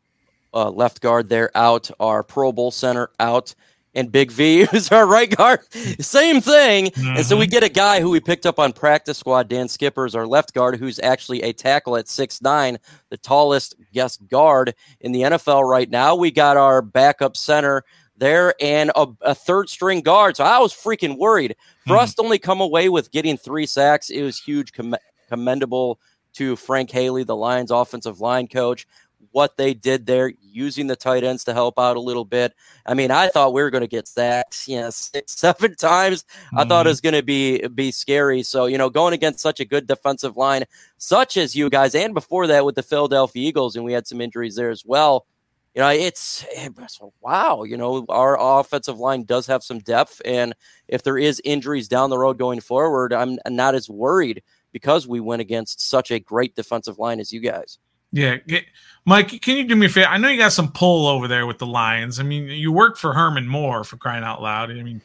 uh, left guard there out, our Pro Bowl center out, and Big V who's our right guard. Same thing. And so we get a guy who we picked up on practice squad, Dan Skipper, is our left guard, who's actually a tackle at six nine, the tallest guest guard in the NFL right now. We got our backup center there and a, a third string guard. So I was freaking worried. For Mhm. us to only come away with getting three sacks, it was huge, comm- commendable to Hank Fraley, the Lions offensive line coach. What they did there, using the tight ends to help out a little bit. I mean, I thought we were going to get sacked, you know, six, seven times. I thought it mm-hmm. was going to be be scary. So you know, going against such a good defensive line, such as you guys, and before that with the Philadelphia Eagles, and we had some injuries there as well. you know, it's wow. You know, our offensive line does have some depth, and if there is injuries down the road going forward, I'm not as worried because we went against such a great defensive line as you guys. Yeah, get, Mike, can you do me a favor? I know you got some pull over there with the Lions. I mean, you work for Herman Moore for crying out loud. I mean,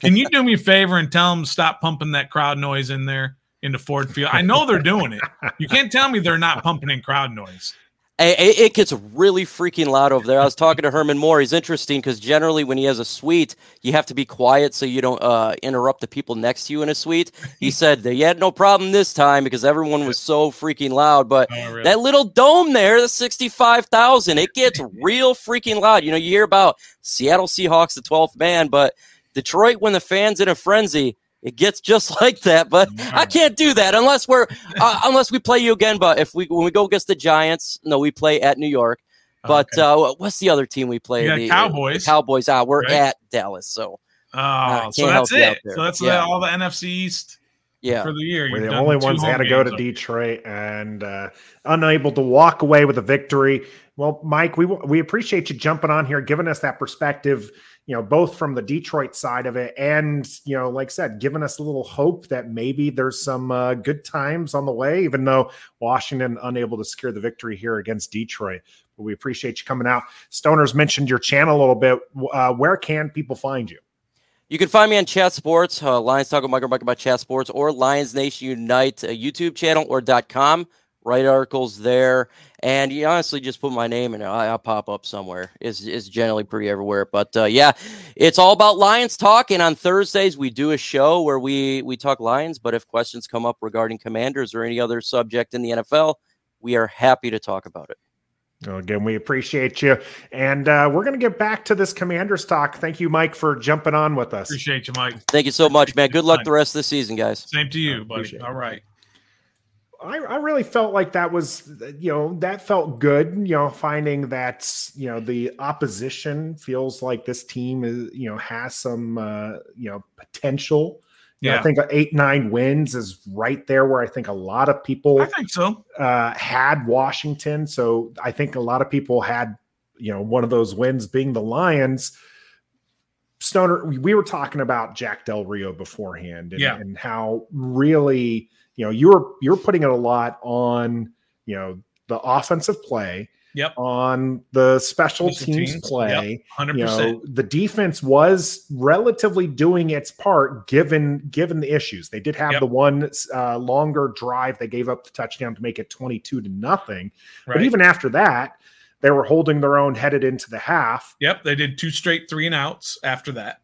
can you do me a favor and tell them stop pumping that crowd noise in there into Ford Field? I know they're doing it. You can't tell me they're not pumping in crowd noise. It gets really freaking loud over there. I was talking to Herman Moore. He's interesting because generally, when he has a suite, you have to be quiet so you don't uh, interrupt the people next to you in a suite. He said they had no problem this time because everyone was so freaking loud. But oh, really? that little dome there, the 65,000, it gets real freaking loud. You know, you hear about Seattle Seahawks, the 12th man, but Detroit, when the fans in a frenzy, it gets just like that, but I can't do that unless we're uh, unless we play you again. But if we when we go against the Giants, no, we play at New York. But okay. uh, what's the other team we play? The Cowboys. The Cowboys. Ah, we're right? at Dallas, so. Oh, uh, so that's it. So that's yeah. all the NFC East. Yeah. for the year. We're the only ones that had to go to Detroit and uh, unable to walk away with a victory. Well, Mike, we we appreciate you jumping on here, giving us that perspective you know, both from the Detroit side of it and, you know, like I said, giving us a little hope that maybe there's some uh, good times on the way, even though Washington unable to secure the victory here against Detroit. But we appreciate you coming out. Stoners mentioned your channel a little bit. Uh, where can people find you? You can find me on Chat Sports, uh, Lions Talk with Micro Mike about Chat Sports, or Lions Nation Unite uh, YouTube channel or .com write articles there, and you honestly just put my name and I'll pop up somewhere. is is generally pretty everywhere. But uh, yeah, it's all about Lions talk. And on Thursdays we do a show where we we talk Lions. But if questions come up regarding Commanders or any other subject in the NFL, we are happy to talk about it. again, we appreciate you. And uh, we're going to get back to this Commanders talk. Thank you, Mike, for jumping on with us. Appreciate you, Mike. Thank you so much, man. Good luck the rest of the season, guys. Same to you, buddy. All right. I, I really felt like that was, you know, that felt good. You know, finding that, you know, the opposition feels like this team is, you know, has some, uh, you know, potential. Yeah, know, I think eight nine wins is right there where I think a lot of people. I think so. Uh, had Washington, so I think a lot of people had, you know, one of those wins being the Lions. Stoner, we were talking about Jack Del Rio beforehand, and, yeah. and how really you know you're you're putting it a lot on you know the offensive play Yep. On the special teams, teams, play, yep. 100%. You know, the defense was relatively doing its part given given the issues. They did have yep. the one uh, longer drive they gave up the touchdown to make it 22 to nothing. Right. But even after that, they were holding their own headed into the half. Yep, they did two straight three and outs after that.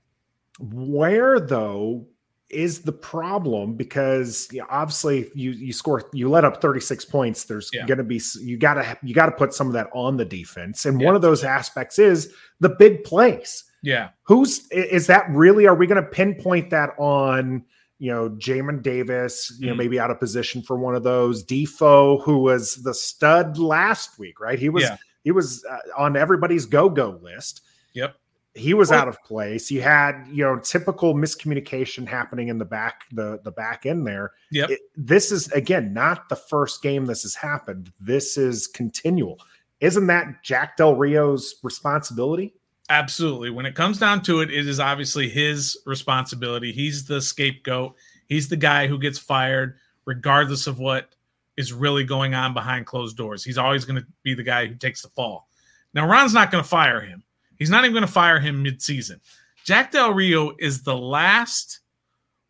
Where though is the problem because you know, obviously you you score you let up 36 points there's yeah. going to be you got to you got to put some of that on the defense. And yeah. one of those aspects is the big plays. Yeah. Who's is that really are we going to pinpoint that on you know Jamin Davis you know maybe out of position for one of those? Defoe who was the stud last week right? He was yeah. he was uh, on everybody's go-go list. Yep he was out of place. You had, you know, typical miscommunication happening in the back, the the back end there. Yeah, this is again not the first game this has happened. This is continual. Isn't that Jack Del Rio's responsibility? Absolutely. When it comes down to it, it is obviously his responsibility. He's the scapegoat. He's the guy who gets fired, regardless of what is really going on behind closed doors. He's always going to be the guy who takes the fall. Now, Ron's not going to fire him He's not even going to fire him midseason. Jack Del Rio is the last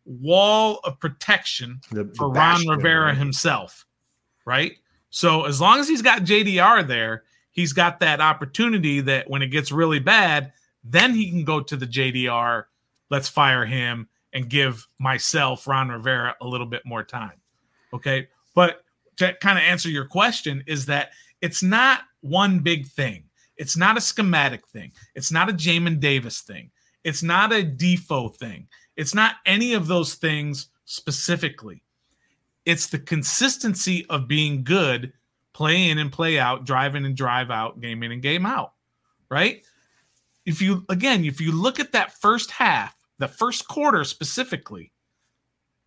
wall of protection the, the for Ron Rivera right? himself, right? So as long as he's got JDR there, he's got that opportunity that when it gets really bad, then he can go to the JDR. Let's fire him and give myself, Ron Rivera, a little bit more time. Okay. But to kind of answer your question, is that it's not one big thing. It's not a schematic thing. It's not a Jamin Davis thing. It's not a Defoe thing. It's not any of those things specifically. It's the consistency of being good, play in and play out, drive in and drive out, game in and game out. Right? If you again, if you look at that first half, the first quarter specifically,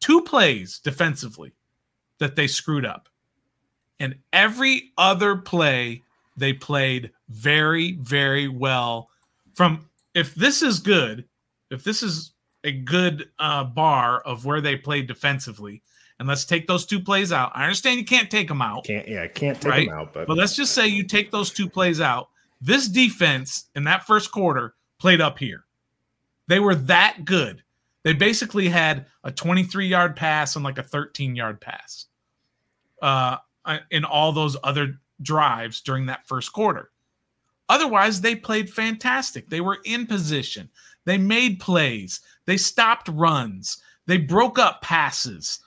two plays defensively that they screwed up. And every other play they played very, very well. From if this is good, if this is a good uh, bar of where they played defensively, and let's take those two plays out. I understand you can't take them out. Can't yeah, I can't take Right. them out, but, But let's just say you take those two plays out. This defense in that first quarter played up here. They were that good. They basically had a 23 yard pass and like a 13 yard pass uh, in all those other drives during that first quarter. Otherwise, they played fantastic. They were in position. They made plays. They stopped runs. They broke up passes.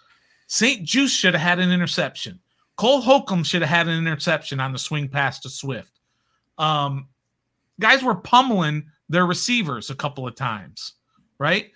St-Juste should have had an interception. Cole Holcomb should have had an interception on the swing pass to Swift. Um, guys were pummeling their receivers a couple of times, right?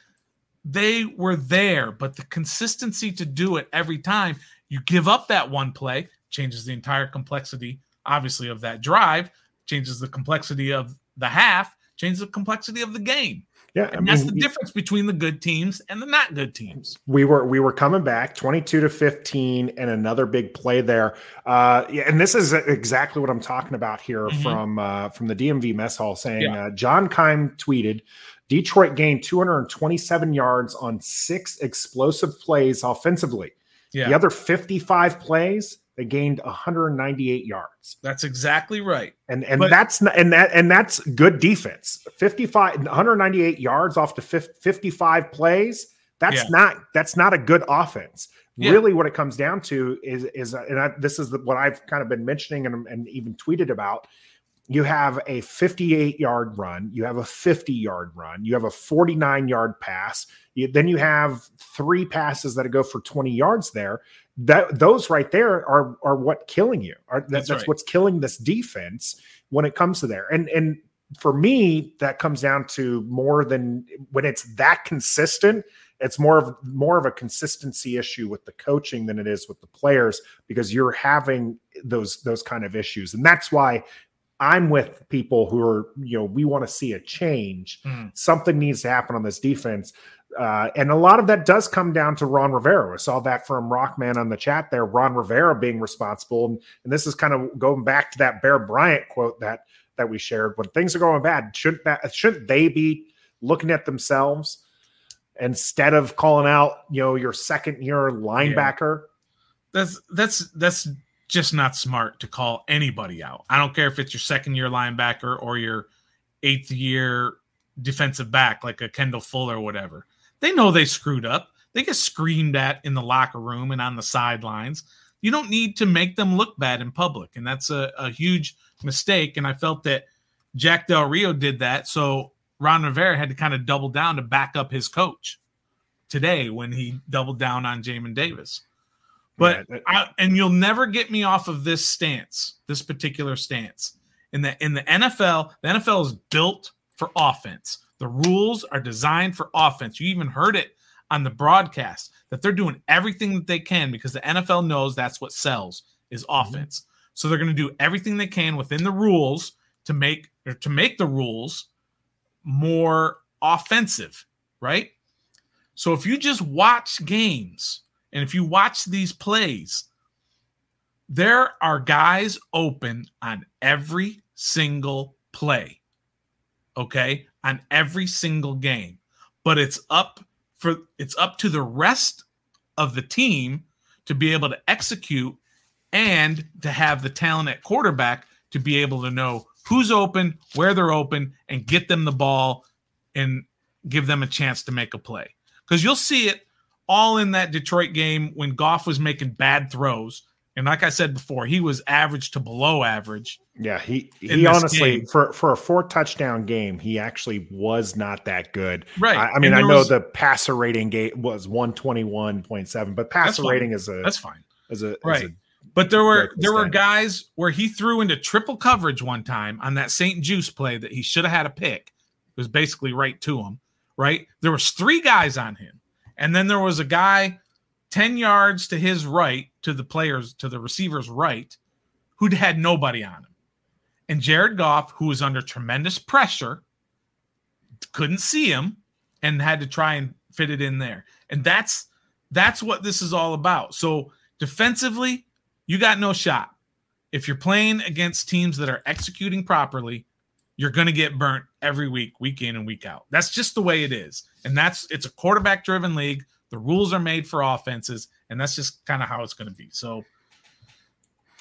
They were there, but the consistency to do it every time you give up that one play changes the entire complexity, obviously, of that drive, changes the complexity of the half, changes the complexity of the game. yeah, And that's the difference between the good teams and the not good teams. we were we were coming back 22 to 15 and another big play there uh yeah, and this is exactly what i'm talking about here Mhm. from uh from the dmv mess hall saying Yeah. uh, john Keim tweeted detroit gained 227 yards on six explosive plays offensively Yeah, the other 55 plays they gained 198 yards that's exactly right. and and But- that's and that and that's good defense 55 198 yards off to fif- 55 plays that's Yeah. not that's not a good offense Yeah. really what it comes down to is is and I, this is the, what i've kind of been mentioning and, and even tweeted about you have a 58 yard run you have a 50 yard run you have a 49 yard pass you, then you have three passes that go for 20 yards there. That those right there are are what killing you are that, That's that's, right. what's killing this defense when it comes to there. And and for me that comes down to more than when it's that consistent it's more of more of a consistency issue with the coaching than it is with the players because you're having those those kind of issues. And that's why i'm with people who are you know we want to see a change Mhm. something needs to happen on this defense uh, and a lot of that does come down to Ron Rivera. I saw that from Rockman on the chat there. Ron Rivera being responsible, and, and this is kind of going back to that Bear Bryant quote that that we shared. When things are going bad, shouldn't that shouldn't they be looking at themselves instead of calling out you know your second year linebacker? That's that's that's just not smart to call anybody out. I don't care if it's your second year linebacker or your eighth year defensive back, like a Kendall Fuller or whatever. They know they screwed up. They get screamed at in the locker room and on the sidelines. You don't need to make them look bad in public. And that's a, a huge mistake. And I felt that Jack Del Rio did that. So Ron Rivera had to kind of double down to back up his coach today when he doubled down on Jamin Davis. But Yeah, I, and you'll never get me off of this stance, this particular stance. In the in the NFL, the NFL is built for offense. The rules are designed for offense. You even heard it on the broadcast that they're doing everything that they can because the NFL knows that's what sells is mm-hmm. offense. So they're going to do everything they can within the rules to make or to make the rules more offensive, right? So if you just watch games and if you watch these plays, there are guys open on every single play. Okay? On every single game. But it's up for it's up to the rest of the team to be able to execute and to have the talent at quarterback to be able to know who's open, where they're open, and get them the ball and give them a chance to make a play. Because you'll see it all in that Detroit game when Goff was making bad throws. And like I said before, he was average to below average. Yeah, he he honestly game. for for a four touchdown game, he actually was not that good. Right. I, I mean, I know was- the passer rating gate was one twenty one point seven, but passer rating is a That's fine. is a, Right. a But there were there were guys where he threw into triple coverage one time on that St-Juste play that he should have had a pick. It was basically right to him, right? There was three guys on him. And then there was a guy 10 yards to his right, to the players, to the receiver's right, who'd had nobody on him. And Jared Goff, who was under tremendous pressure, couldn't see him and had to try and fit it in there. And that's that's what this is all about. So defensively, you got no shot. if you're playing against teams that are executing properly, you're going to get burnt every week, week in and week out. That's just the way it is. And that's it's a quarterback driven league. The rules are made for offenses, and that's just kind of how it's going to be. So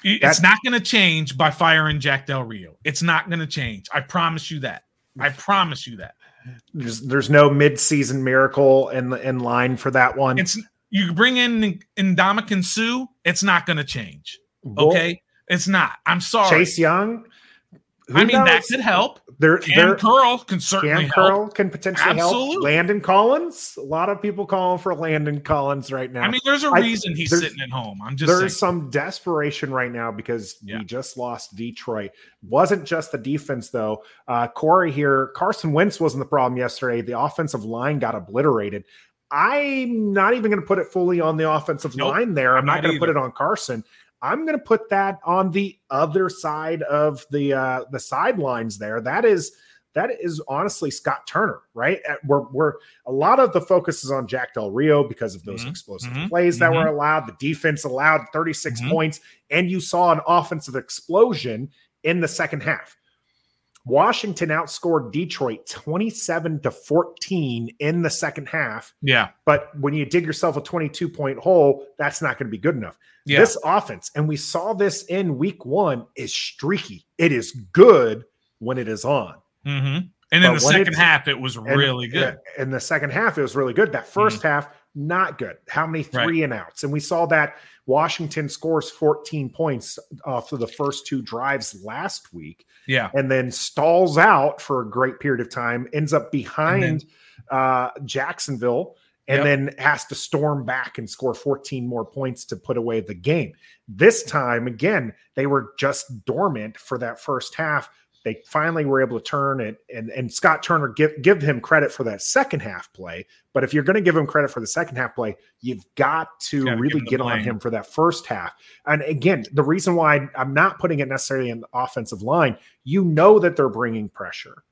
it's That's- not going to change by firing Jack Del Rio. It's not going to change. I promise you that. I promise you that. There's there's no mid-season miracle in in line for that one. It's you bring in Ndamukong Suh, it's not going to change. Well, Okay, it's not. I'm sorry. Chase Young. I mean, that could help. There, Cam there, Curl can certainly Cam help. Curl can potentially help. Absolutely. Landon Collins. A lot of people calling for Landon Collins right now. I mean, there's a reason he's sitting at home. I'm just. There's some desperation right now because Yeah. we just lost Detroit. Wasn't just the defense though. Uh, Corey here, Carson Wentz wasn't the problem yesterday. The offensive line got obliterated. I'm not even going to put it fully on the offensive Nope, line there. I'm, I'm not, not going to put it on Carson. I'm going to put that on the other side of the uh, the sidelines there. That is that is honestly Scott Turner, right? We're, we're a lot of the focus is on Jack Del Rio because of those Mhm, explosive mhm, plays that mhm. were allowed. The defense allowed 36 Mhm. points, and you saw an offensive explosion in the second half. Washington outscored Detroit 27 to 14 in the second half. yeah, But when you dig yourself a 22 point hole, that's not going to be good enough. yeah. This offense, and we saw this in week one, is streaky. It is good when it is on. hmm And in the second half, it was And- really good. Mm-hmm. In the second half, it was really good. That 1st half, not good. How many Right. three and outs? And we saw that Washington scores 14 points off of the first two drives last week Yeah, and then stalls out for a great period of time, ends up behind uh, Jacksonville, and Yep. then has to storm back and score 14 more points to put away the game. This time, again, they were just dormant for that first half. They finally were able to turn it, and, and Scott Turner give give him credit for that second half play. But if you're going to give him credit for the second half play, you've got to Gotta really get on him for that first half. And again, the reason why I'm not putting it necessarily in the offensive line, you know that they're bringing pressure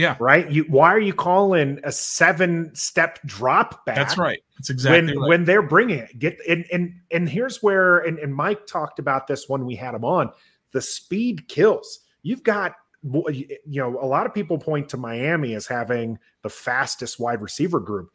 yeah. right? You why are you calling a seven step drop back? That's right. That's exactly when right. when they're bringing it, get and and and here's where and, and Mike talked about this when we had him on. The speed kills. You've got you know a lot of people point to Miami as having the fastest wide receiver group.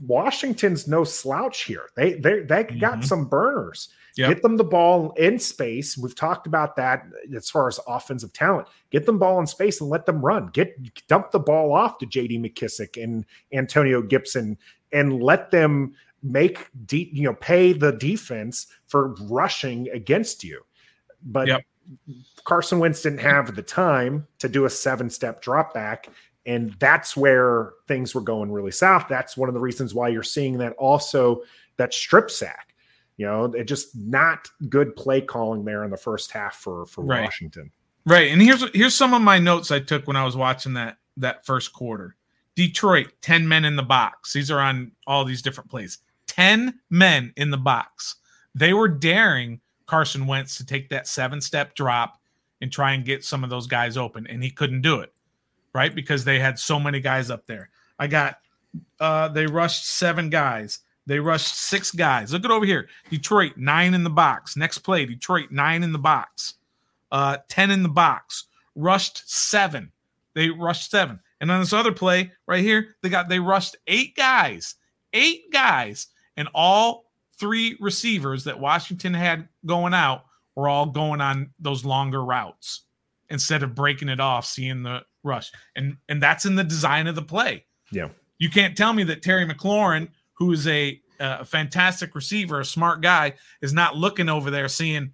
Washington's no slouch here. They they they got Mhm. some burners. Yep. Get them the ball in space. We've talked about that as far as offensive talent. Get them ball in space and let them run. Get dump the ball off to JD McKissic and Antonio Gibson and let them make de- you know pay the defense for rushing against you. But Yep. Carson Wentz didn't have the time to do a seven step drop back. And that's where things were going really south. That's one of the reasons why you're seeing that also that strip sack. You know, it just not good play calling there in the first half for for Right. Washington. Right. And here's here's some of my notes I took when I was watching that that first quarter. Detroit, 10 men in the box. These are on all these different plays. 10 men in the box. They were daring Carson Wentz to take that seven-step drop and try and get some of those guys open and he couldn't do it. Right? Because they had so many guys up there. I got uh they rushed 7 guys. They rushed 6 guys. Look at over here. Detroit 9 in the box. Next play, Detroit 9 in the box uh, 10 in the box, rushed seven. They rushed seven. And on this other play right here, they got they rushed eight guys, eight guys, and all three receivers that Washington had going out were all going on those longer routes instead of breaking it off, seeing the rush. And and that's in the design of the play. Yeah. You can't tell me that Terry McLaurin, who is a, a fantastic receiver, a smart guy, is not looking over there seeing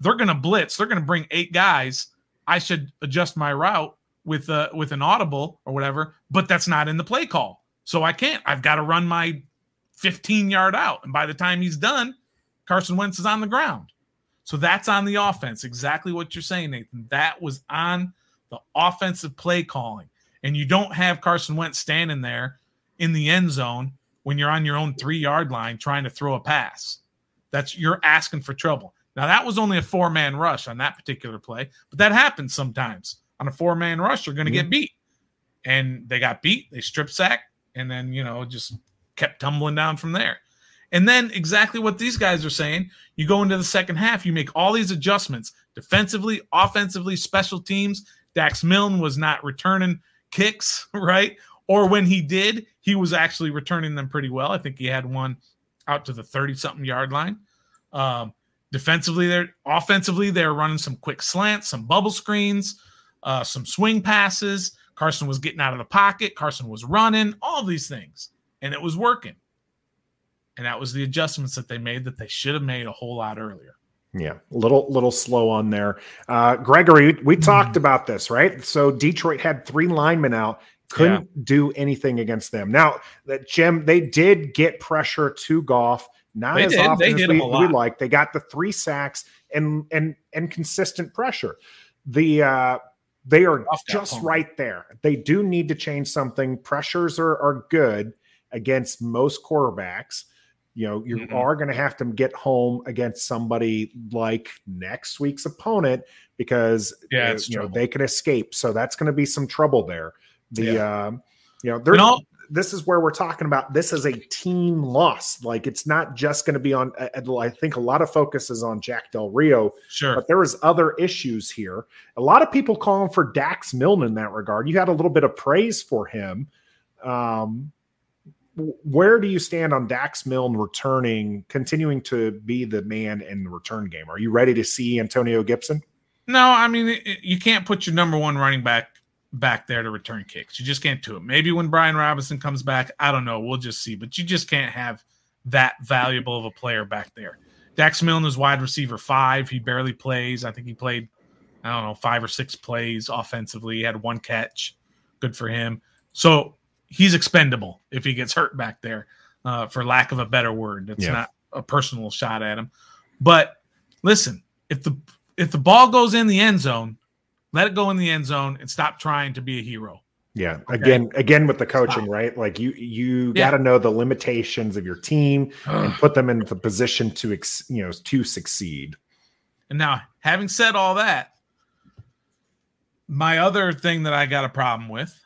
they're going to blitz. They're going to bring eight guys. I should adjust my route with uh, with an audible or whatever, but that's not in the play call. So I can't. I've got to run my 15 yard out, and by the time he's done, Carson Wentz is on the ground. So that's on the offense. Exactly what you're saying, Nathan. That was on the offensive play calling, and you don't have Carson Wentz standing there in the end zone when you're on your own three yard line trying to throw a pass. That's you're asking for trouble. Now that was only a four man rush on that particular play, but that happens sometimes. On a four man rush, you're going to get beat, and they got beat. They strip sack, and then you know just kept tumbling down from there. And then exactly what these guys are saying, you go into the second half, you make all these adjustments defensively, offensively, special teams. Dax Milne was not returning kicks, right? Or when he did, he was actually returning them pretty well. I think he had one out to the 30 something yard line. Um, defensively, they're offensively, they're running some quick slants, some bubble screens, uh, some swing passes. Carson was getting out of the pocket. Carson was running, all these things, and it was working. And that was the adjustments that they made that they should have made a whole lot earlier. Yeah, little little slow on there. Uh, Gregory, we, we talked about this, right? So Detroit had three linemen out, couldn't yeah. do anything against them. Now, that Jim, they did get pressure to Goff, not they as did. often they as we, we like. They got the three sacks and and and consistent pressure. The uh, they are just right there. They do need to change something. Pressures are are good against most quarterbacks. You know you mm-hmm. are going to have to get home against somebody like next week's opponent because yeah, you know they can escape. So that's going to be some trouble there. The yeah. um you know all, this is where we're talking about this is a team loss. Like it's not just going to be on i think a lot of focus is on jack del rio sure. but there is other issues here. A lot of people calling for dax milne in that regard. You had a little bit of praise for him. Um where do you stand on Dax Milne returning, continuing to be the man in the return game? Are you ready to see Antonio Gibson? No, I mean you can't put your number one running back back there to return kicks. You just can't do it. Maybe when Brian Robinson comes back, I don't know. We'll just see. But you just can't have that valuable of a player back there. Dax Milne is wide receiver five. He barely plays. I think he played, I don't know, five or six plays offensively. He had one catch. Good for him. So he's expendable if he gets hurt back there, uh, for lack of a better word. That's yeah. not a personal shot at him. But listen, if the if the ball goes in the end zone, let it go in the end zone and stop trying to be a hero. Yeah. Okay. Again, again with the coaching, Stop. right? Like you, you yeah. got to know the limitations of your team and put them in the position to, ex, you know, to succeed. And now, having said all that, my other thing that I got a problem with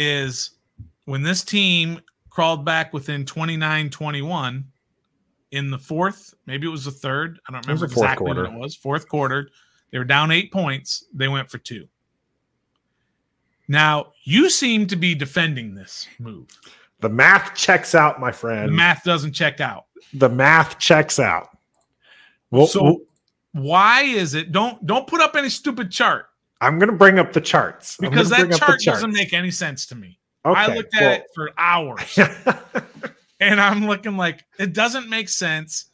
is when this team crawled back within 29 21 in the fourth, maybe it was the third. I don't remember exactly quarter. when it was. Fourth quarter, they were down eight points. They went for two. Now, you seem to be defending this move. The math checks out, my friend. The math doesn't check out. The math checks out. Well, so we'll, why is it? Don't don't put up any stupid chart. I'm going to bring up the charts because that chart doesn't make any sense to me. Okay, I looked at well, it for hours and I'm looking like it doesn't make sense.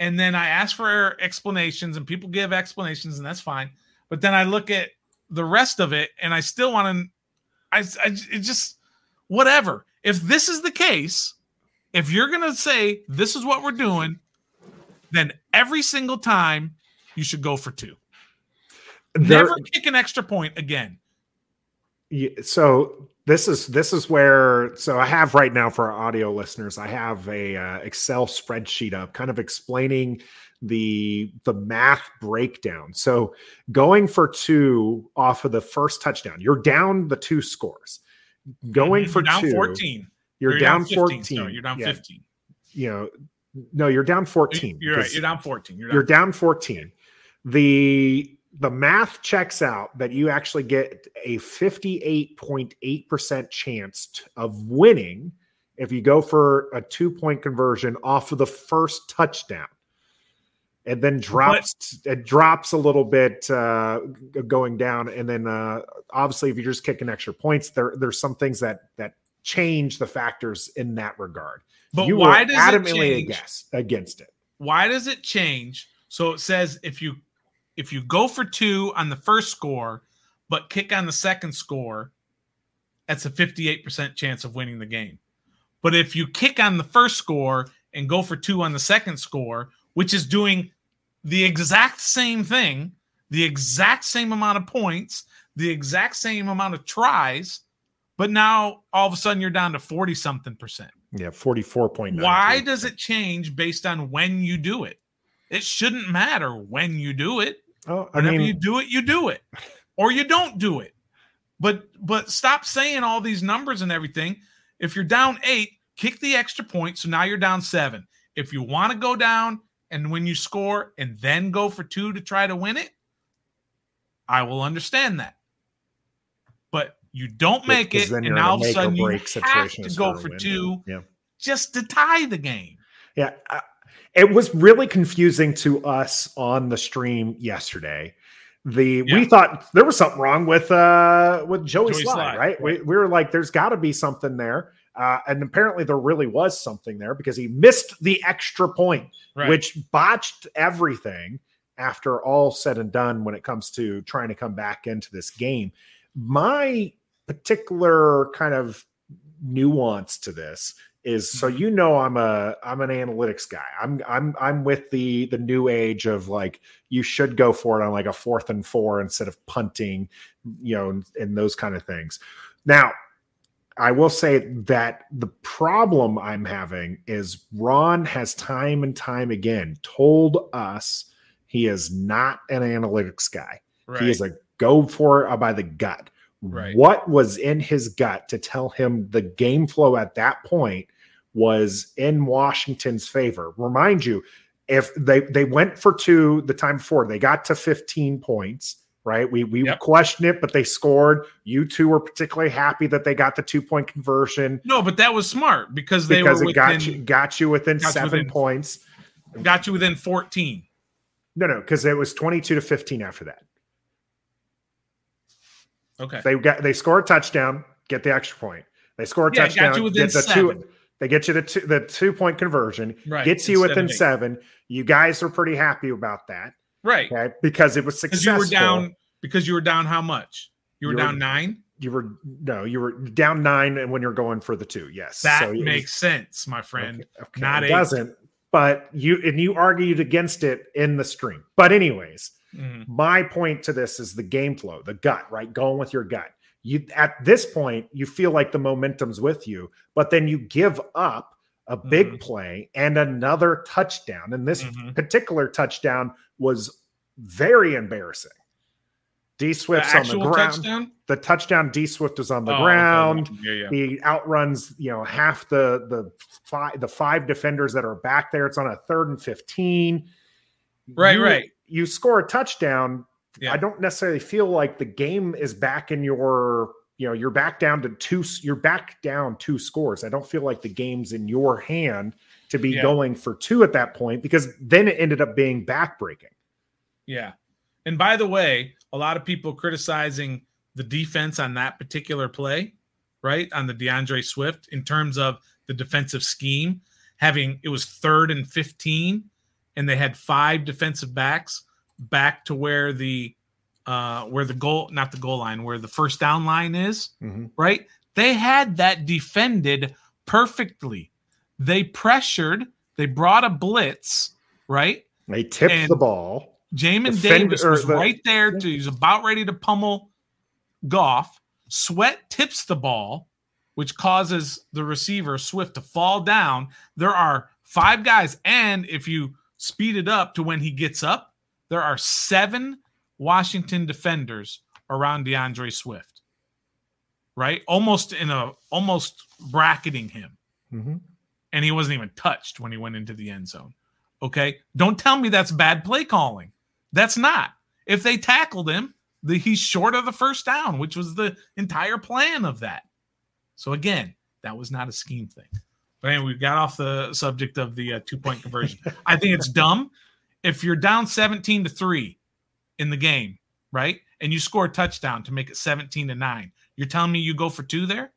And then I ask for explanations and people give explanations and that's fine. But then I look at the rest of it and I still want to, I, I it just, whatever. If this is the case, if you're going to say this is what we're doing, then every single time you should go for two. There, Never kick an extra point again. So this is this is where so I have right now for our audio listeners, I have a uh, Excel spreadsheet up, kind of explaining the the math breakdown. So going for two off of the first touchdown, you're down the two scores. Going mm-hmm. for down two, 14. You're, you're down, down 14. Sorry, you're down yeah. 15. You know, no, you're down 14. You're right. You're down 14. You're down, you're down 14. The the math checks out that you actually get a 58.8% chance of winning if you go for a two point conversion off of the first touchdown and then drops what? it drops a little bit uh, going down and then uh, obviously if you're just kicking extra points there there's some things that that change the factors in that regard but you why does adamantly it change? against it why does it change so it says if you if you go for two on the first score, but kick on the second score, that's a 58% chance of winning the game. But if you kick on the first score and go for two on the second score, which is doing the exact same thing, the exact same amount of points, the exact same amount of tries, but now all of a sudden you're down to 40 something percent. Yeah, 44.9. Why does it change based on when you do it? It shouldn't matter when you do it. Oh, I Whenever mean, you do it, you do it, or you don't do it. But but stop saying all these numbers and everything. If you're down eight, kick the extra point. So now you're down seven. If you want to go down and when you score and then go for two to try to win it, I will understand that. But you don't make it, and all of a sudden you have to go for two yeah. just to tie the game. Yeah. Uh, it was really confusing to us on the stream yesterday. The yeah. we thought there was something wrong with uh with Joey, Joey Slye, Slye, right? We, we were like, there's got to be something there. Uh, and apparently there really was something there because he missed the extra point, right. which botched everything after all said and done when it comes to trying to come back into this game. My particular kind of nuance to this is so mm-hmm. you know I'm a I'm an analytics guy. I'm I'm I'm with the the new age of like you should go for it on like a fourth and four instead of punting, you know, and, and those kind of things. Now, I will say that the problem I'm having is Ron has time and time again told us he is not an analytics guy. Right. He is a go for it by the gut. Right. What was in his gut to tell him the game flow at that point was in Washington's favor? Remind you, if they they went for two the time before, they got to 15 points right? We we yep. questioned it, but they scored. You two were particularly happy that they got the two point conversion. No, but that was smart because they because were within, got you got you within got seven within, points. Got you within 14. No, no, because it was 22 to 15 after that. Okay. They got they score a touchdown, get the extra point. They score a yeah, touchdown, get the seven. two. They get you the two, the two point conversion, right. gets you within seven. You guys are pretty happy about that. Right. Okay. Because it was successful. You were down because you were down how much? You were, you were down nine? You were no, you were down nine and when you're going for the two. Yes. That so makes was, sense, my friend. Okay, okay. Not it does doesn't, but you and you argued against it in the stream. But anyways, mm. my point to this is the game flow, the gut, right? Going with your gut. You at this point, you feel like the momentum's with you, but then you give up a big mm-hmm. play and another touchdown. And this mm-hmm. particular touchdown was very embarrassing. D Swift's on the ground. Touchdown? The touchdown D Swift is on the oh, ground. Okay. Yeah, yeah. He outruns, you know, half the the five the five defenders that are back there. It's on a third and 15. Right, you, right. You score a touchdown. Yeah. I don't necessarily feel like the game is back in your you know, you're back down to two, you're back down two scores. I don't feel like the game's in your hand to be yeah. going for two at that point because then it ended up being backbreaking. Yeah. And by the way, a lot of people criticizing the defense on that particular play, right? On the D'Andre Swift in terms of the defensive scheme, having it was third and 15, and they had five defensive backs back to where the uh, where the goal, not the goal line, where the first down line is, mm-hmm. right? They had that defended perfectly. They pressured, they brought a blitz, right? They tipped and the ball. Jamin Davis was the, right there. To, he's about ready to pummel Goff. Sweat tips the ball, which causes the receiver Swift to fall down. There are five guys, and if you speed it up to when he gets up, there are seven Washington defenders around D'Andre Swift, right? Almost in a almost bracketing him. Mm-hmm. And he wasn't even touched when he went into the end zone. Okay. Don't tell me that's bad play calling. That's not. If they tackled him, the, he's short of the first down, which was the entire plan of that. So again, that was not a scheme thing. But anyway, we got off the subject of the uh, two point conversion. I think it's dumb. If you're down 17 to 3 in the game, right? And you score a touchdown to make it 17 to 9. You're telling me you go for two there?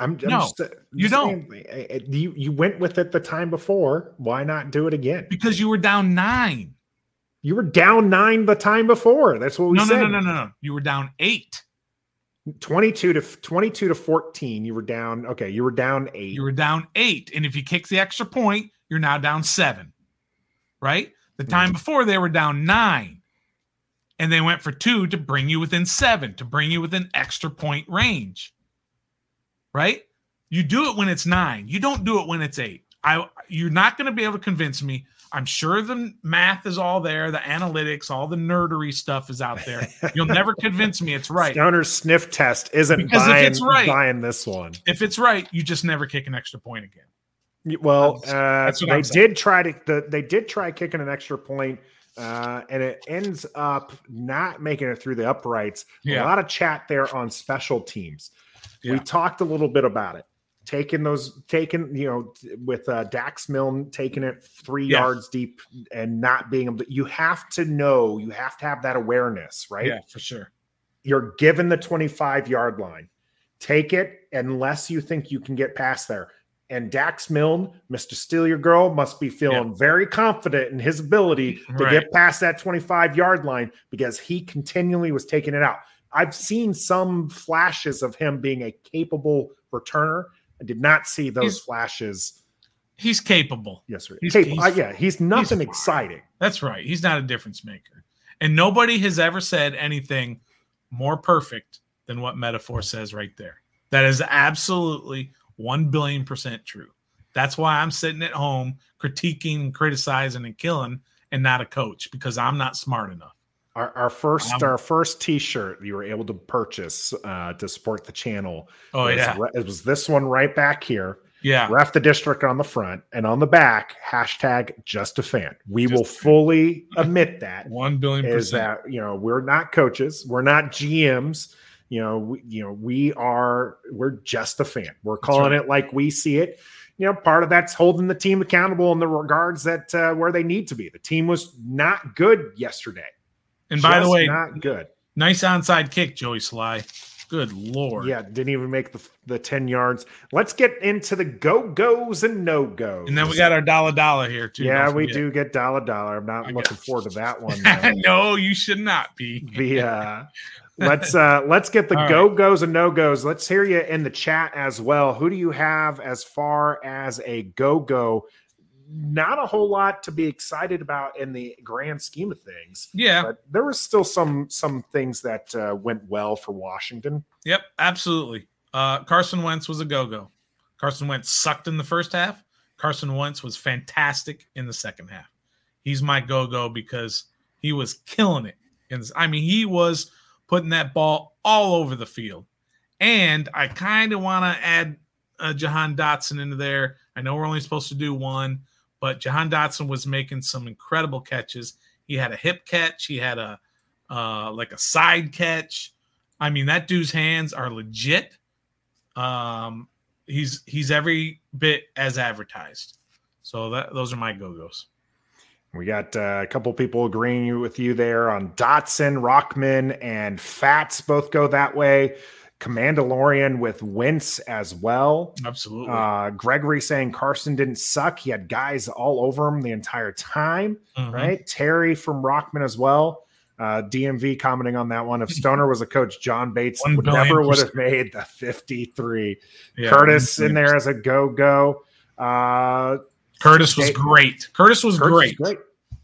I'm, I'm no, just, you don't. Saying, eh, eh, eh, you you went with it the time before. Why not do it again? Because you were down nine. You were down nine the time before. That's what we no, said. No, no, no, no, no. You were down eight. 22 to 22 to 14 you were down okay you were down 8 you were down 8 and if you kick the extra point you're now down 7 right the time mm-hmm. before they were down 9 and they went for 2 to bring you within 7 to bring you within extra point range right? You do it when it's nine. You don't do it when it's eight. I you're not going to be able to convince me. I'm sure the math is all there, the analytics, all the nerdery stuff is out there. You'll never convince me it's right. Stoner's sniff test isn't Because if it's right- buying this one. If it's right, you just never kick an extra point again. Well, uh, they I'm saying. did try to the, they did try kicking an extra point, uh, and it ends up not making it through the uprights. A lot of chat there on special teams. We talked a little bit about it. Taking those, taking you know, with uh, Dax Milne taking it three Yeah. yards deep and not being able to. You have to know. You have to have that awareness, right? Yeah, for sure. you're given the 25 yard line. Take it unless you think you can get past there. And Dax Milne, Mr. Steal Your Girl, must be feeling very confident in his ability to Right. get past that 25 yard line because he continually was taking it out. I've seen some flashes of him being a capable returner. I did not see those He's- flashes He's capable. yesterday. he's- Capable- he's- uh, yeah, he's nothing fine. exciting. That's right. He's not a difference maker. And nobody has ever said anything more perfect than what metaphor says right there. That is absolutely 1 billion percent true. That's why I'm sitting at home critiquing and criticizing and killing and not a coach because I'm not smart enough. Our, our first Um, our first T-shirt you were able to purchase uh, to support the channel. Oh, was, yeah. it was this one right back here. Yeah. Ref the district on the front and on the back hashtag just a fan. We Just will fully admit that 1 billion is percent. that you know we're not coaches, we're not GMs. You know, we, you know we are we're just a fan. We're calling right. it like we see it. You know, part of that's holding the team accountable in the regards that uh, where they need to be. The team was not good yesterday. And by the way, not good. nice onside kick, Joey Slye. Good lord. Yeah, didn't even make the the ten yards. Let's get into the go goes and no goes. And then we got our dollar dollar here too. yeah, we do get dollar dollar. I'm not I looking guess. forward to that one. no, you should not be. the uh, let's uh let's get the go goes and no goes. Let's hear you in the chat as well. Who do you have as far as a go go? Not a whole lot to be excited about in the grand scheme of things, Yeah. but there was still some some things that uh, went well for Washington. Yep, absolutely. Uh, Carson Wentz was a go go. Carson Wentz sucked in the first half. Carson Wentz was fantastic in the second half. He's my go go because he was killing it. And I mean, he was putting that ball all over the field. And I kind of want to add uh, Jahan Dotson into there. I know we're only supposed to do one, but Jahan Dotson was making some incredible catches. He had a hip catch. He had a uh, like a side catch. I mean, that dude's hands are legit. Um, he's he's every bit as advertised. So that those are my go go's. We got uh, a couple people agreeing with you there on Dotson, Rockman, and Fats both go that way. Commandalorian with Wentz as well. Absolutely. Uh, Gregory saying Carson didn't suck. He had guys all over him the entire time, Mhm. right? Terry from Rockman as well. Uh, DMV commenting on that one. If Stoner was a coach, John Bates would never would have made the 53. Yeah, Curtis in there as a go go. Uh, Curtis was great. Curtis was Curtis great. is great.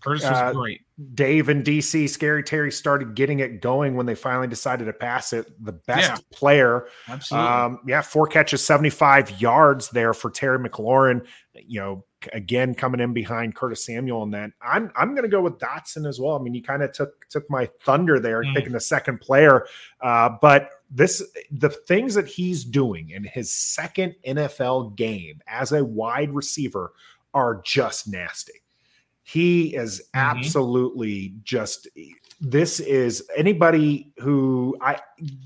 Curtis was Uh, great. Dave and DC, Scary Terry started getting it going when they finally decided to pass it. The best Yeah. player. Absolutely. Um, yeah, four catches, 75 yards there for Terry McLaurin. You know, again coming in behind Curtis Samuel and then I'm I'm gonna go with Dotson as well. I mean, you kind of took took my thunder there, Mm. picking the second player. Uh, but this the things that he's doing in his second NFL game as a wide receiver are just nasty. He is Mhm. absolutely just this is anybody who I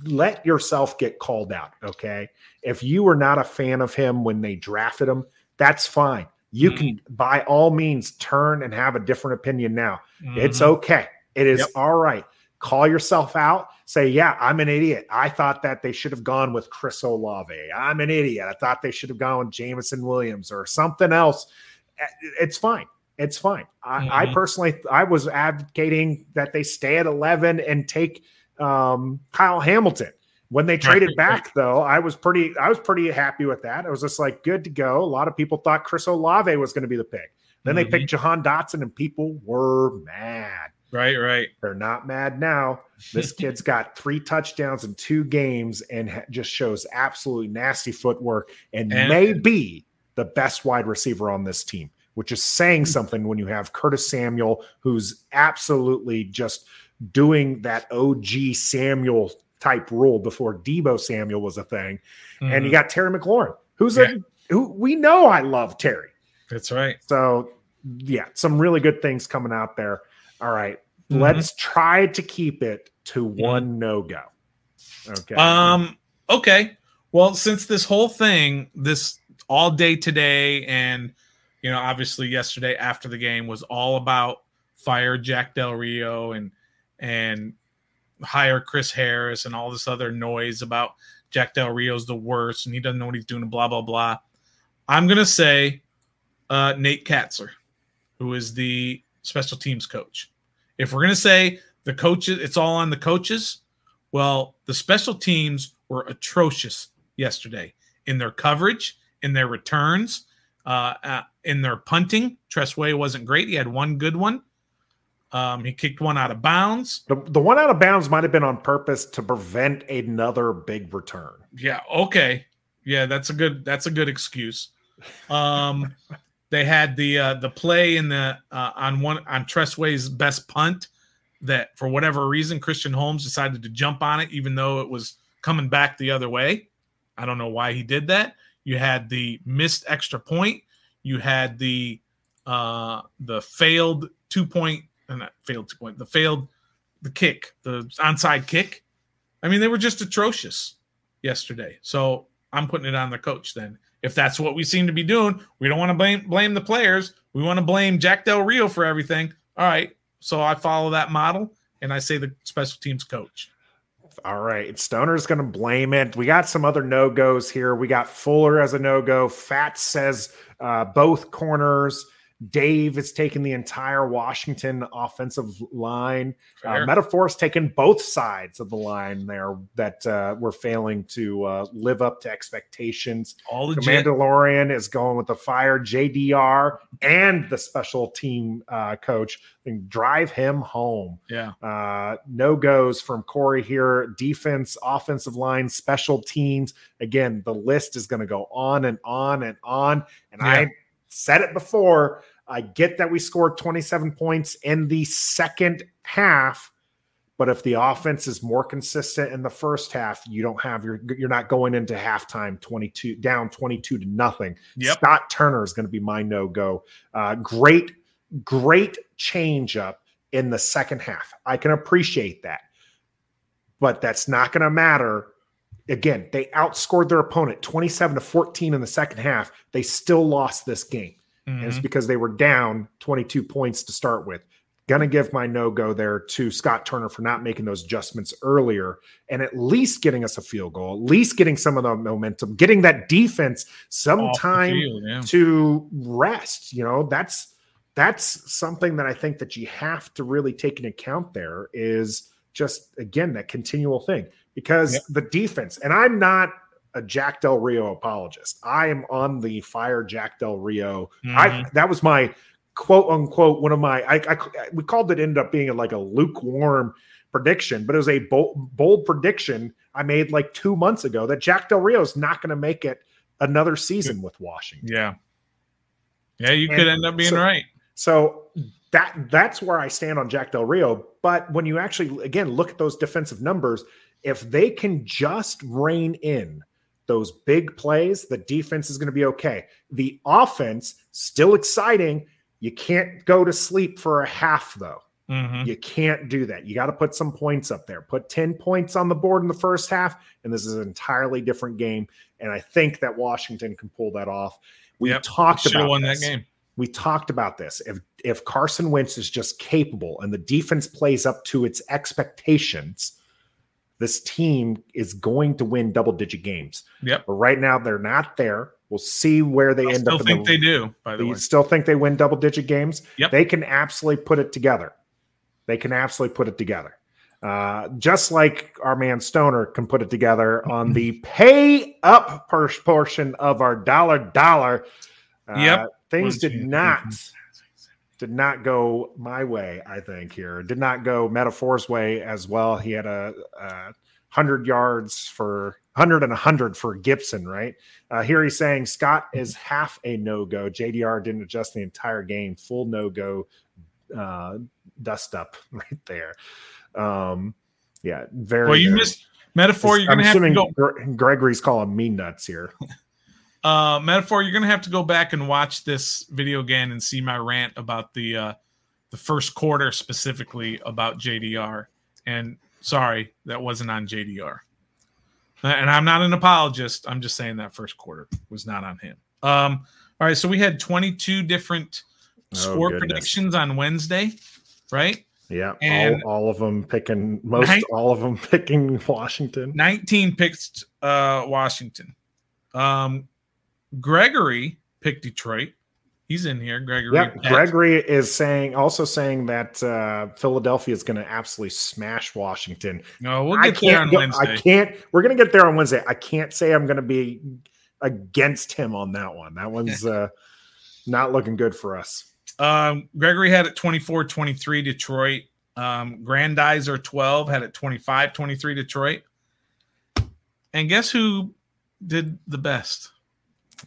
let yourself get called out. Okay. If you were not a fan of him when they drafted him, that's fine. You can by all means turn and have a different opinion now. It's Mhm. okay. It is Yep. all right. Call yourself out. Say, yeah, I'm an idiot. I thought that they should have gone with Chris Olave. I'm an idiot. I thought they should have gone with Jameson Williams or something else. Eh, It's fine. It's fine. I, I Mhm. personally, I was advocating that they stay at 11 and take um, Kyle Hamilton. When they traded back, though, I was pretty, I was pretty happy with that. I was just like, good to go. A lot of people thought Chris Olave was going to be the pick. Then they Mhm. picked Jahan Dotson, and people were mad. Right, right. They're not mad now. This kid's got three touchdowns in two games and ha- just shows absolutely nasty footwork and, And- may be the best wide receiver on this team, which is saying something when you have Curtis Samuel, who's absolutely just doing that OG Samuel type role before Deebo Samuel was a thing. And you got Terry McLaurin, who's. Yeah. a who we know I love Terry. That's right. So yeah, some really good things coming out there. All right, Mhm. let's try to keep it to one no go. Okay. Um. Okay. Well, since this whole thing, this all day today, and you know, obviously yesterday after the game was all about fire Jack Del Rio and and hire Chris Harris and all this other noise about Jack Del Rio's the worst and he doesn't know what he's doing. and Blah blah blah. I'm gonna say uh, Nate Kaczor, who is the special teams coach. If we're gonna say the coaches, it's all on the coaches. Well, the special teams were atrocious yesterday in their coverage, in their returns, uh, uh, in their punting. Tress Way wasn't great. He had one good one. Um, he kicked one out of bounds. the, the one out of bounds might have been on purpose to prevent another big return. Yeah. Okay. Yeah, that's a good. That's a good excuse. Um, they had the uh, the play in the uh, on one on Tress Way's best punt that for whatever reason Christian Holmes decided to jump on it, even though it was coming back the other way. I don't know why he did that. You had the missed extra point. You had the uh, the failed two and uh, not failed two point, the failed the kick, the onside kick. I mean, they were just atrocious yesterday. So I'm putting it on the coach then. If that's what we seem to be doing, we don't want to blame blame the players. We want to blame Jack Del Rio for everything. All right. So I follow that model and I say the special teams coach. All right. Stoner's going to blame it. We got some other no goes here. We got Fuller as a no go. Fat says uh, both corners. Dave is taking the entire Washington offensive line. Uh. Metaphor's taking both sides of the line there that uh, we're failing to uh, live up to expectations. All The. Mandalorian is going with the fire JDR and the special team uh, coach and drive him home. yeah. Uh, no goes from Corey here. Defense, offensive line, special teams. Again, the list is going to go on and on and on. And Yeah. I said it before. I get that we scored 27 points in the second half, but if the offense is more consistent in the first half, you don't have your you're not going into halftime 22 down 22 to nothing. Yep. Scott Turner is going to be my no go. Uh, great, great change up in the second half. I can appreciate that, but that's not going to matter. Again, they outscored their opponent 27 to 14 in the second half. They still lost this game. And it's Mhm. because they were down 22 points to start with. Gonna give my no go there to Scott Turner for not making those adjustments earlier and at least getting us a field goal, at least getting some of the momentum, getting that defense some time yeah. to rest. You know, that's that's something that I think that you have to really take into account there is just again that continual thing because Yep. the defense, and I'm not a Jack Del Rio apologist. I am on the fire Jack Del Rio. I Mhm. that was my quote unquote one of my I, I we called it ended up being like a lukewarm prediction, but it was a bold, bold prediction I made like two months ago that Jack Del Rio is not going to make it another season with Washington. yeah. Yeah, you And could end up being so- right. So that that's where I stand on Jack Del Rio. But when you actually again look at those defensive numbers, if they can just rein in those big plays, the defense is going to be okay. The offense still exciting. You can't go to sleep for a half though. Mhm. You can't do that. You got to put some points up there. Put 10 points on the board in the first half, and this is an entirely different game. And I think that Washington can pull that off. We Yep. talked about won this that game. we talked about this. If if Carson Wentz is just capable and the defense plays up to its expectations, this team is going to win double digit games. Yep. But right now they're not there. We'll see where they I end still up. in think the, they do, by the you way. still think they win double digit games? Yep. They can absolutely put it together. They can absolutely put it together. Uh, just like our man Stoner can put it together on the pay up portion of our dollar dollar. Uh, Yep. Things did not. Did not go my way. I think here did not go metaphor's way as well. He had a, a hundred yards for 100 and 100 for Gibson, right? Uh, here he's saying Scott is half a no go. JDR didn't adjust the entire game, full no go, uh, dust up right there. Um, yeah, very. Well, you very- missed metaphor. You're I'm gonna have to go. Gre- Gregory's calling me nuts here. Uh, metaphor. You're gonna have to go back and watch this video again and see my rant about the uh, the first quarter specifically about JDR. And sorry, that wasn't on JDR. And I'm not an apologist. I'm just saying that first quarter was not on him. Um, all right, so we had 22 different Oh, score goodness. predictions on Wednesday, right? Yeah, And- all, all of them picking most, Nine- all of them picking Washington. 19 picked uh, Washington. Um, Gregory picked Detroit. He's in here. Gregory. Gregory is saying also saying that uh, Philadelphia is going to absolutely smash Washington. No, we'll get there on Wednesday. I can't. We're going to get there on Wednesday. I can't say I'm going to be against him on that one. That one's uh, not looking good for us. Um, Gregory had it 24 23 Detroit. Um, Grandizer 12 had it 25 23 Detroit. And guess who did the best?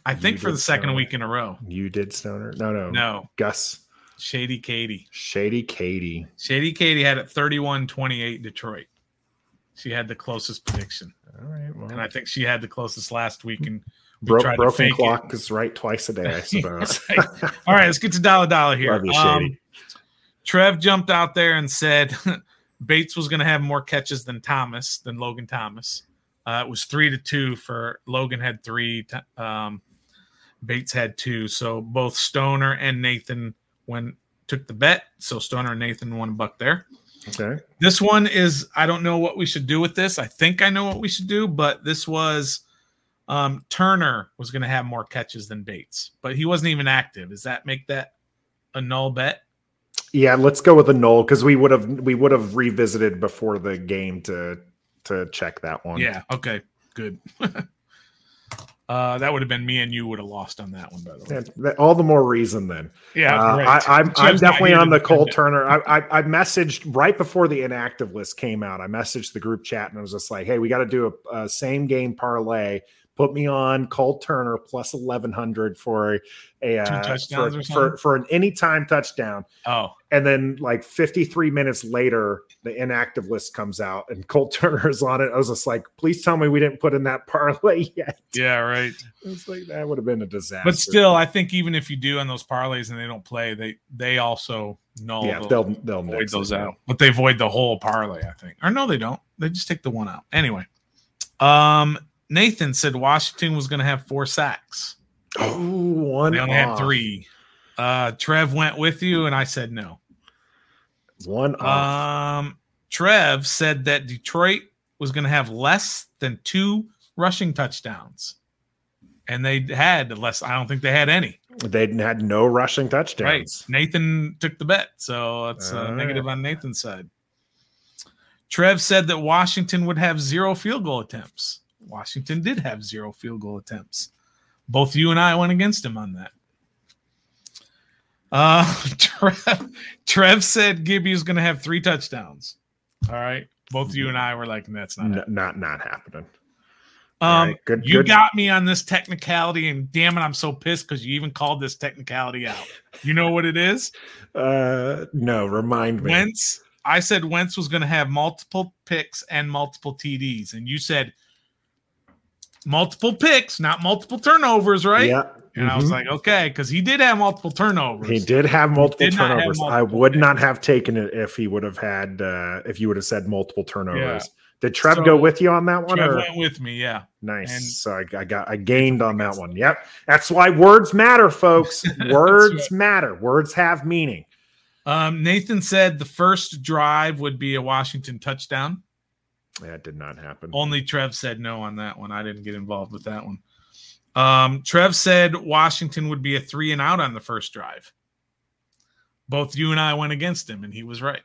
I think for the second Stoner. week in a row. You did Stoner? No, no, No, Gus, Shady Katie. Shady Katie. Shady Katie had it 31 28 Detroit. She had the closest prediction. All right, well, And I think she had the closest last week. And we bro- broken clock is right twice a day, I suppose. All right, let's get to dollar dollar here. Love you, Um, Shady. Trev jumped out there and said Bates was going to have more catches than Thomas, than Logan Thomas. Uh, it was three to two for Logan had three, um, Bates had two. So both Stoner and Nathan went took the bet. So Stoner and Nathan won a buck there. okay. This one is I don't know what we should do with this. I think I know what we should do, but this was um, Turner was going to have more catches than Bates, but he wasn't even active. Does that make that a null bet? Yeah, let's go with a null because we would have we would have revisited before the game to to check that one. Yeah. Okay. Good. uh, that would have been me and you would have lost on that one, by the way. That- all the more reason then. Yeah. Uh, great. I, I'm, I'm definitely on the Cole. Turner. I, I, I messaged right before the inactive list came out. I messaged the group chat and I was just like, "Hey, we got to do a, a same game parlay. Put me on Cole Turner plus eleven hundred for a, a uh, for, or for for an anytime touchdown." Oh, And then, like 53 minutes later, the inactive list comes out and Cole Turner is on it. I was just like, "Please tell me we didn't put in that parlay yet." yeah. Right. It's like that would have been a disaster. But still, I think even if you do on those parlays and they don't play, they they also null yeah, the- they'll they'll void those out. But they void the whole parlay, I think. Or no, they don't. They just take the one out. Anyway. Um Nathan said Washington was gonna have four sacks. Oh, one They only had three. Uh Trev went with you and I said no. One off. Um Trev said that Detroit was gonna have less than two rushing touchdowns. And they had less, I don't think they had any. They had no rushing touchdowns. Right. Nathan took the bet. So it's All negative on Nathan's side. Trev said that Washington would have zero field goal attempts. Washington did have zero field goal attempts. Both you and I went against him on that. Uh, Trev, Trev said Gibby is going to have three touchdowns. All right. Both you and I were like, that's not. Happening." not not happening. Um, right, good- you good. got me on this technicality, and damn it, I'm so pissed because you even called this technicality out. You know what it is? Uh, no, remind me. Wentz. I said Wentz was going to have multiple picks and multiple TDs, and you said multiple picks, not multiple turnovers, right? Yeah, And I was mhm. like, okay, because he did have multiple turnovers. he did have multiple did not have turnovers. I would picks. not have taken it if he would have had uh if you would have said multiple turnovers. Did Trev So, go with you on that one? Trev or? went with me, yeah. Nice. and- so I, I got I gained on that one. Yep. That's why words matter, folks. Words right. matter. Words have meaning. Um, Nathan said the first drive would be a Washington touchdown. That did not happen. Only Trev said no on that one. I didn't get involved with that one. Um, Trev said Washington would be a three and out on the first drive. Both you and I went against him, and he was right.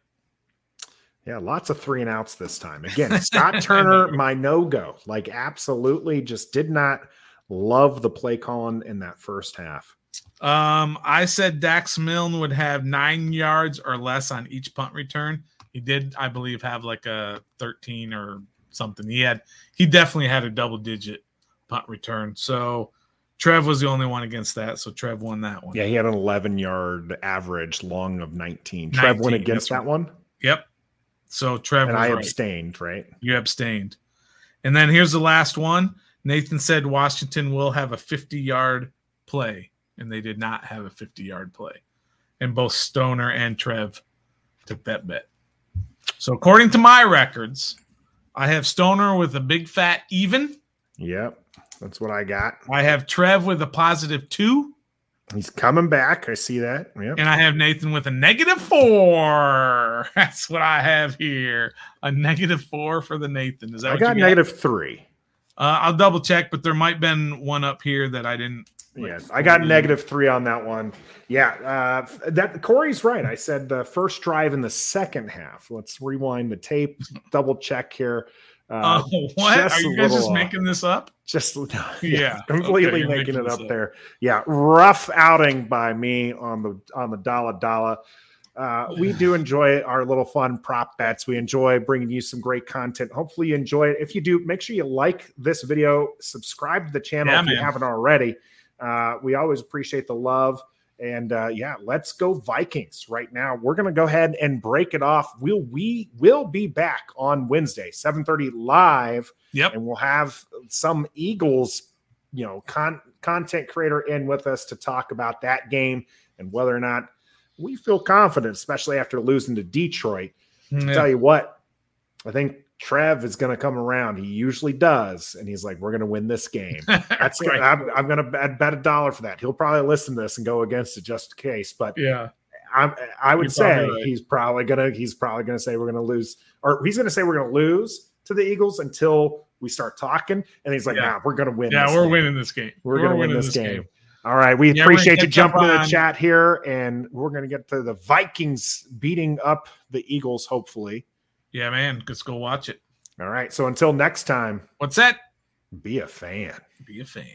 Yeah, lots of three and outs this time. Again, Scott Turner, my no go. Like, absolutely just did not love the play calling in that first half. Um, I said Dax Milne would have nine yards or less on each punt return. He did, I believe, have like a 13 or something. He had he definitely had a double digit punt return. So Trev was the only one against that. So Trev won that one. Yeah, he had an 11 yard average, long of 19. Trev 19, went against that one, Yep. So Trev and I right. abstained. Right? You abstained. And then here's the last one. Nathan said Washington will have a 50 yard play, and they did not have a 50 yard play. And both Stoner and Trev took that bet. So according to my records, I have Stoner with a big fat even. Yep, that's what I got. I have Trev with a positive two, He's coming back. I see that. Yep. and I have Nathan with a negative four. That's what I have here. A negative four for the Nathan. Is that I got you negative three. Uh, I'll double check, but there might have been one up here that I didn't. Like, Yes, I got negative three on that one. Yeah, uh, that Corey's right. I said the first drive in the second half. Let's rewind the tape, double check here. Uh, Oh, what? Are you guys just little, uh, making this up? just Yeah, completely okay, making, making it up up. there. Yeah, rough outing by me on the on the dollar dollar. Uh, we do enjoy our little fun prop bets. We enjoy bringing you some great content. Hopefully, you enjoy it. If you do, make sure you like this video, subscribe to the channel Yeah, if you haven't already. Uh, we always appreciate the love. And uh, yeah, let's go Vikings right now. We're gonna go ahead and break it off. We'll we will be back on Wednesday, 7:30 live Yep. and we'll have some Eagles, you know, con- content creator in with us to talk about that game and whether or not we feel confident, especially after losing to Detroit. Yeah. Tell you what, I think Trev is going to come around. He usually does, and he's like, "We're going to win this game." That's Right. I'm, I'm going to bet, a dollar for that. He'll probably listen to this and go against it just in case, but yeah. I, I would You're say probably right. he's probably gonna he's probably gonna say we're gonna lose, or he's gonna say we're gonna lose to the Eagles until we start talking, and he's like, Yeah. "Nah, we're gonna win. Yeah, this we're game. winning this game. We're, gonna win winning this game. All right, we Yeah, appreciate you jumping in the chat here, and we're gonna get to the Vikings beating up the Eagles, hopefully. Yeah, man. Let's go watch it. All right, so until next time, What's that? be a fan. Be a fan.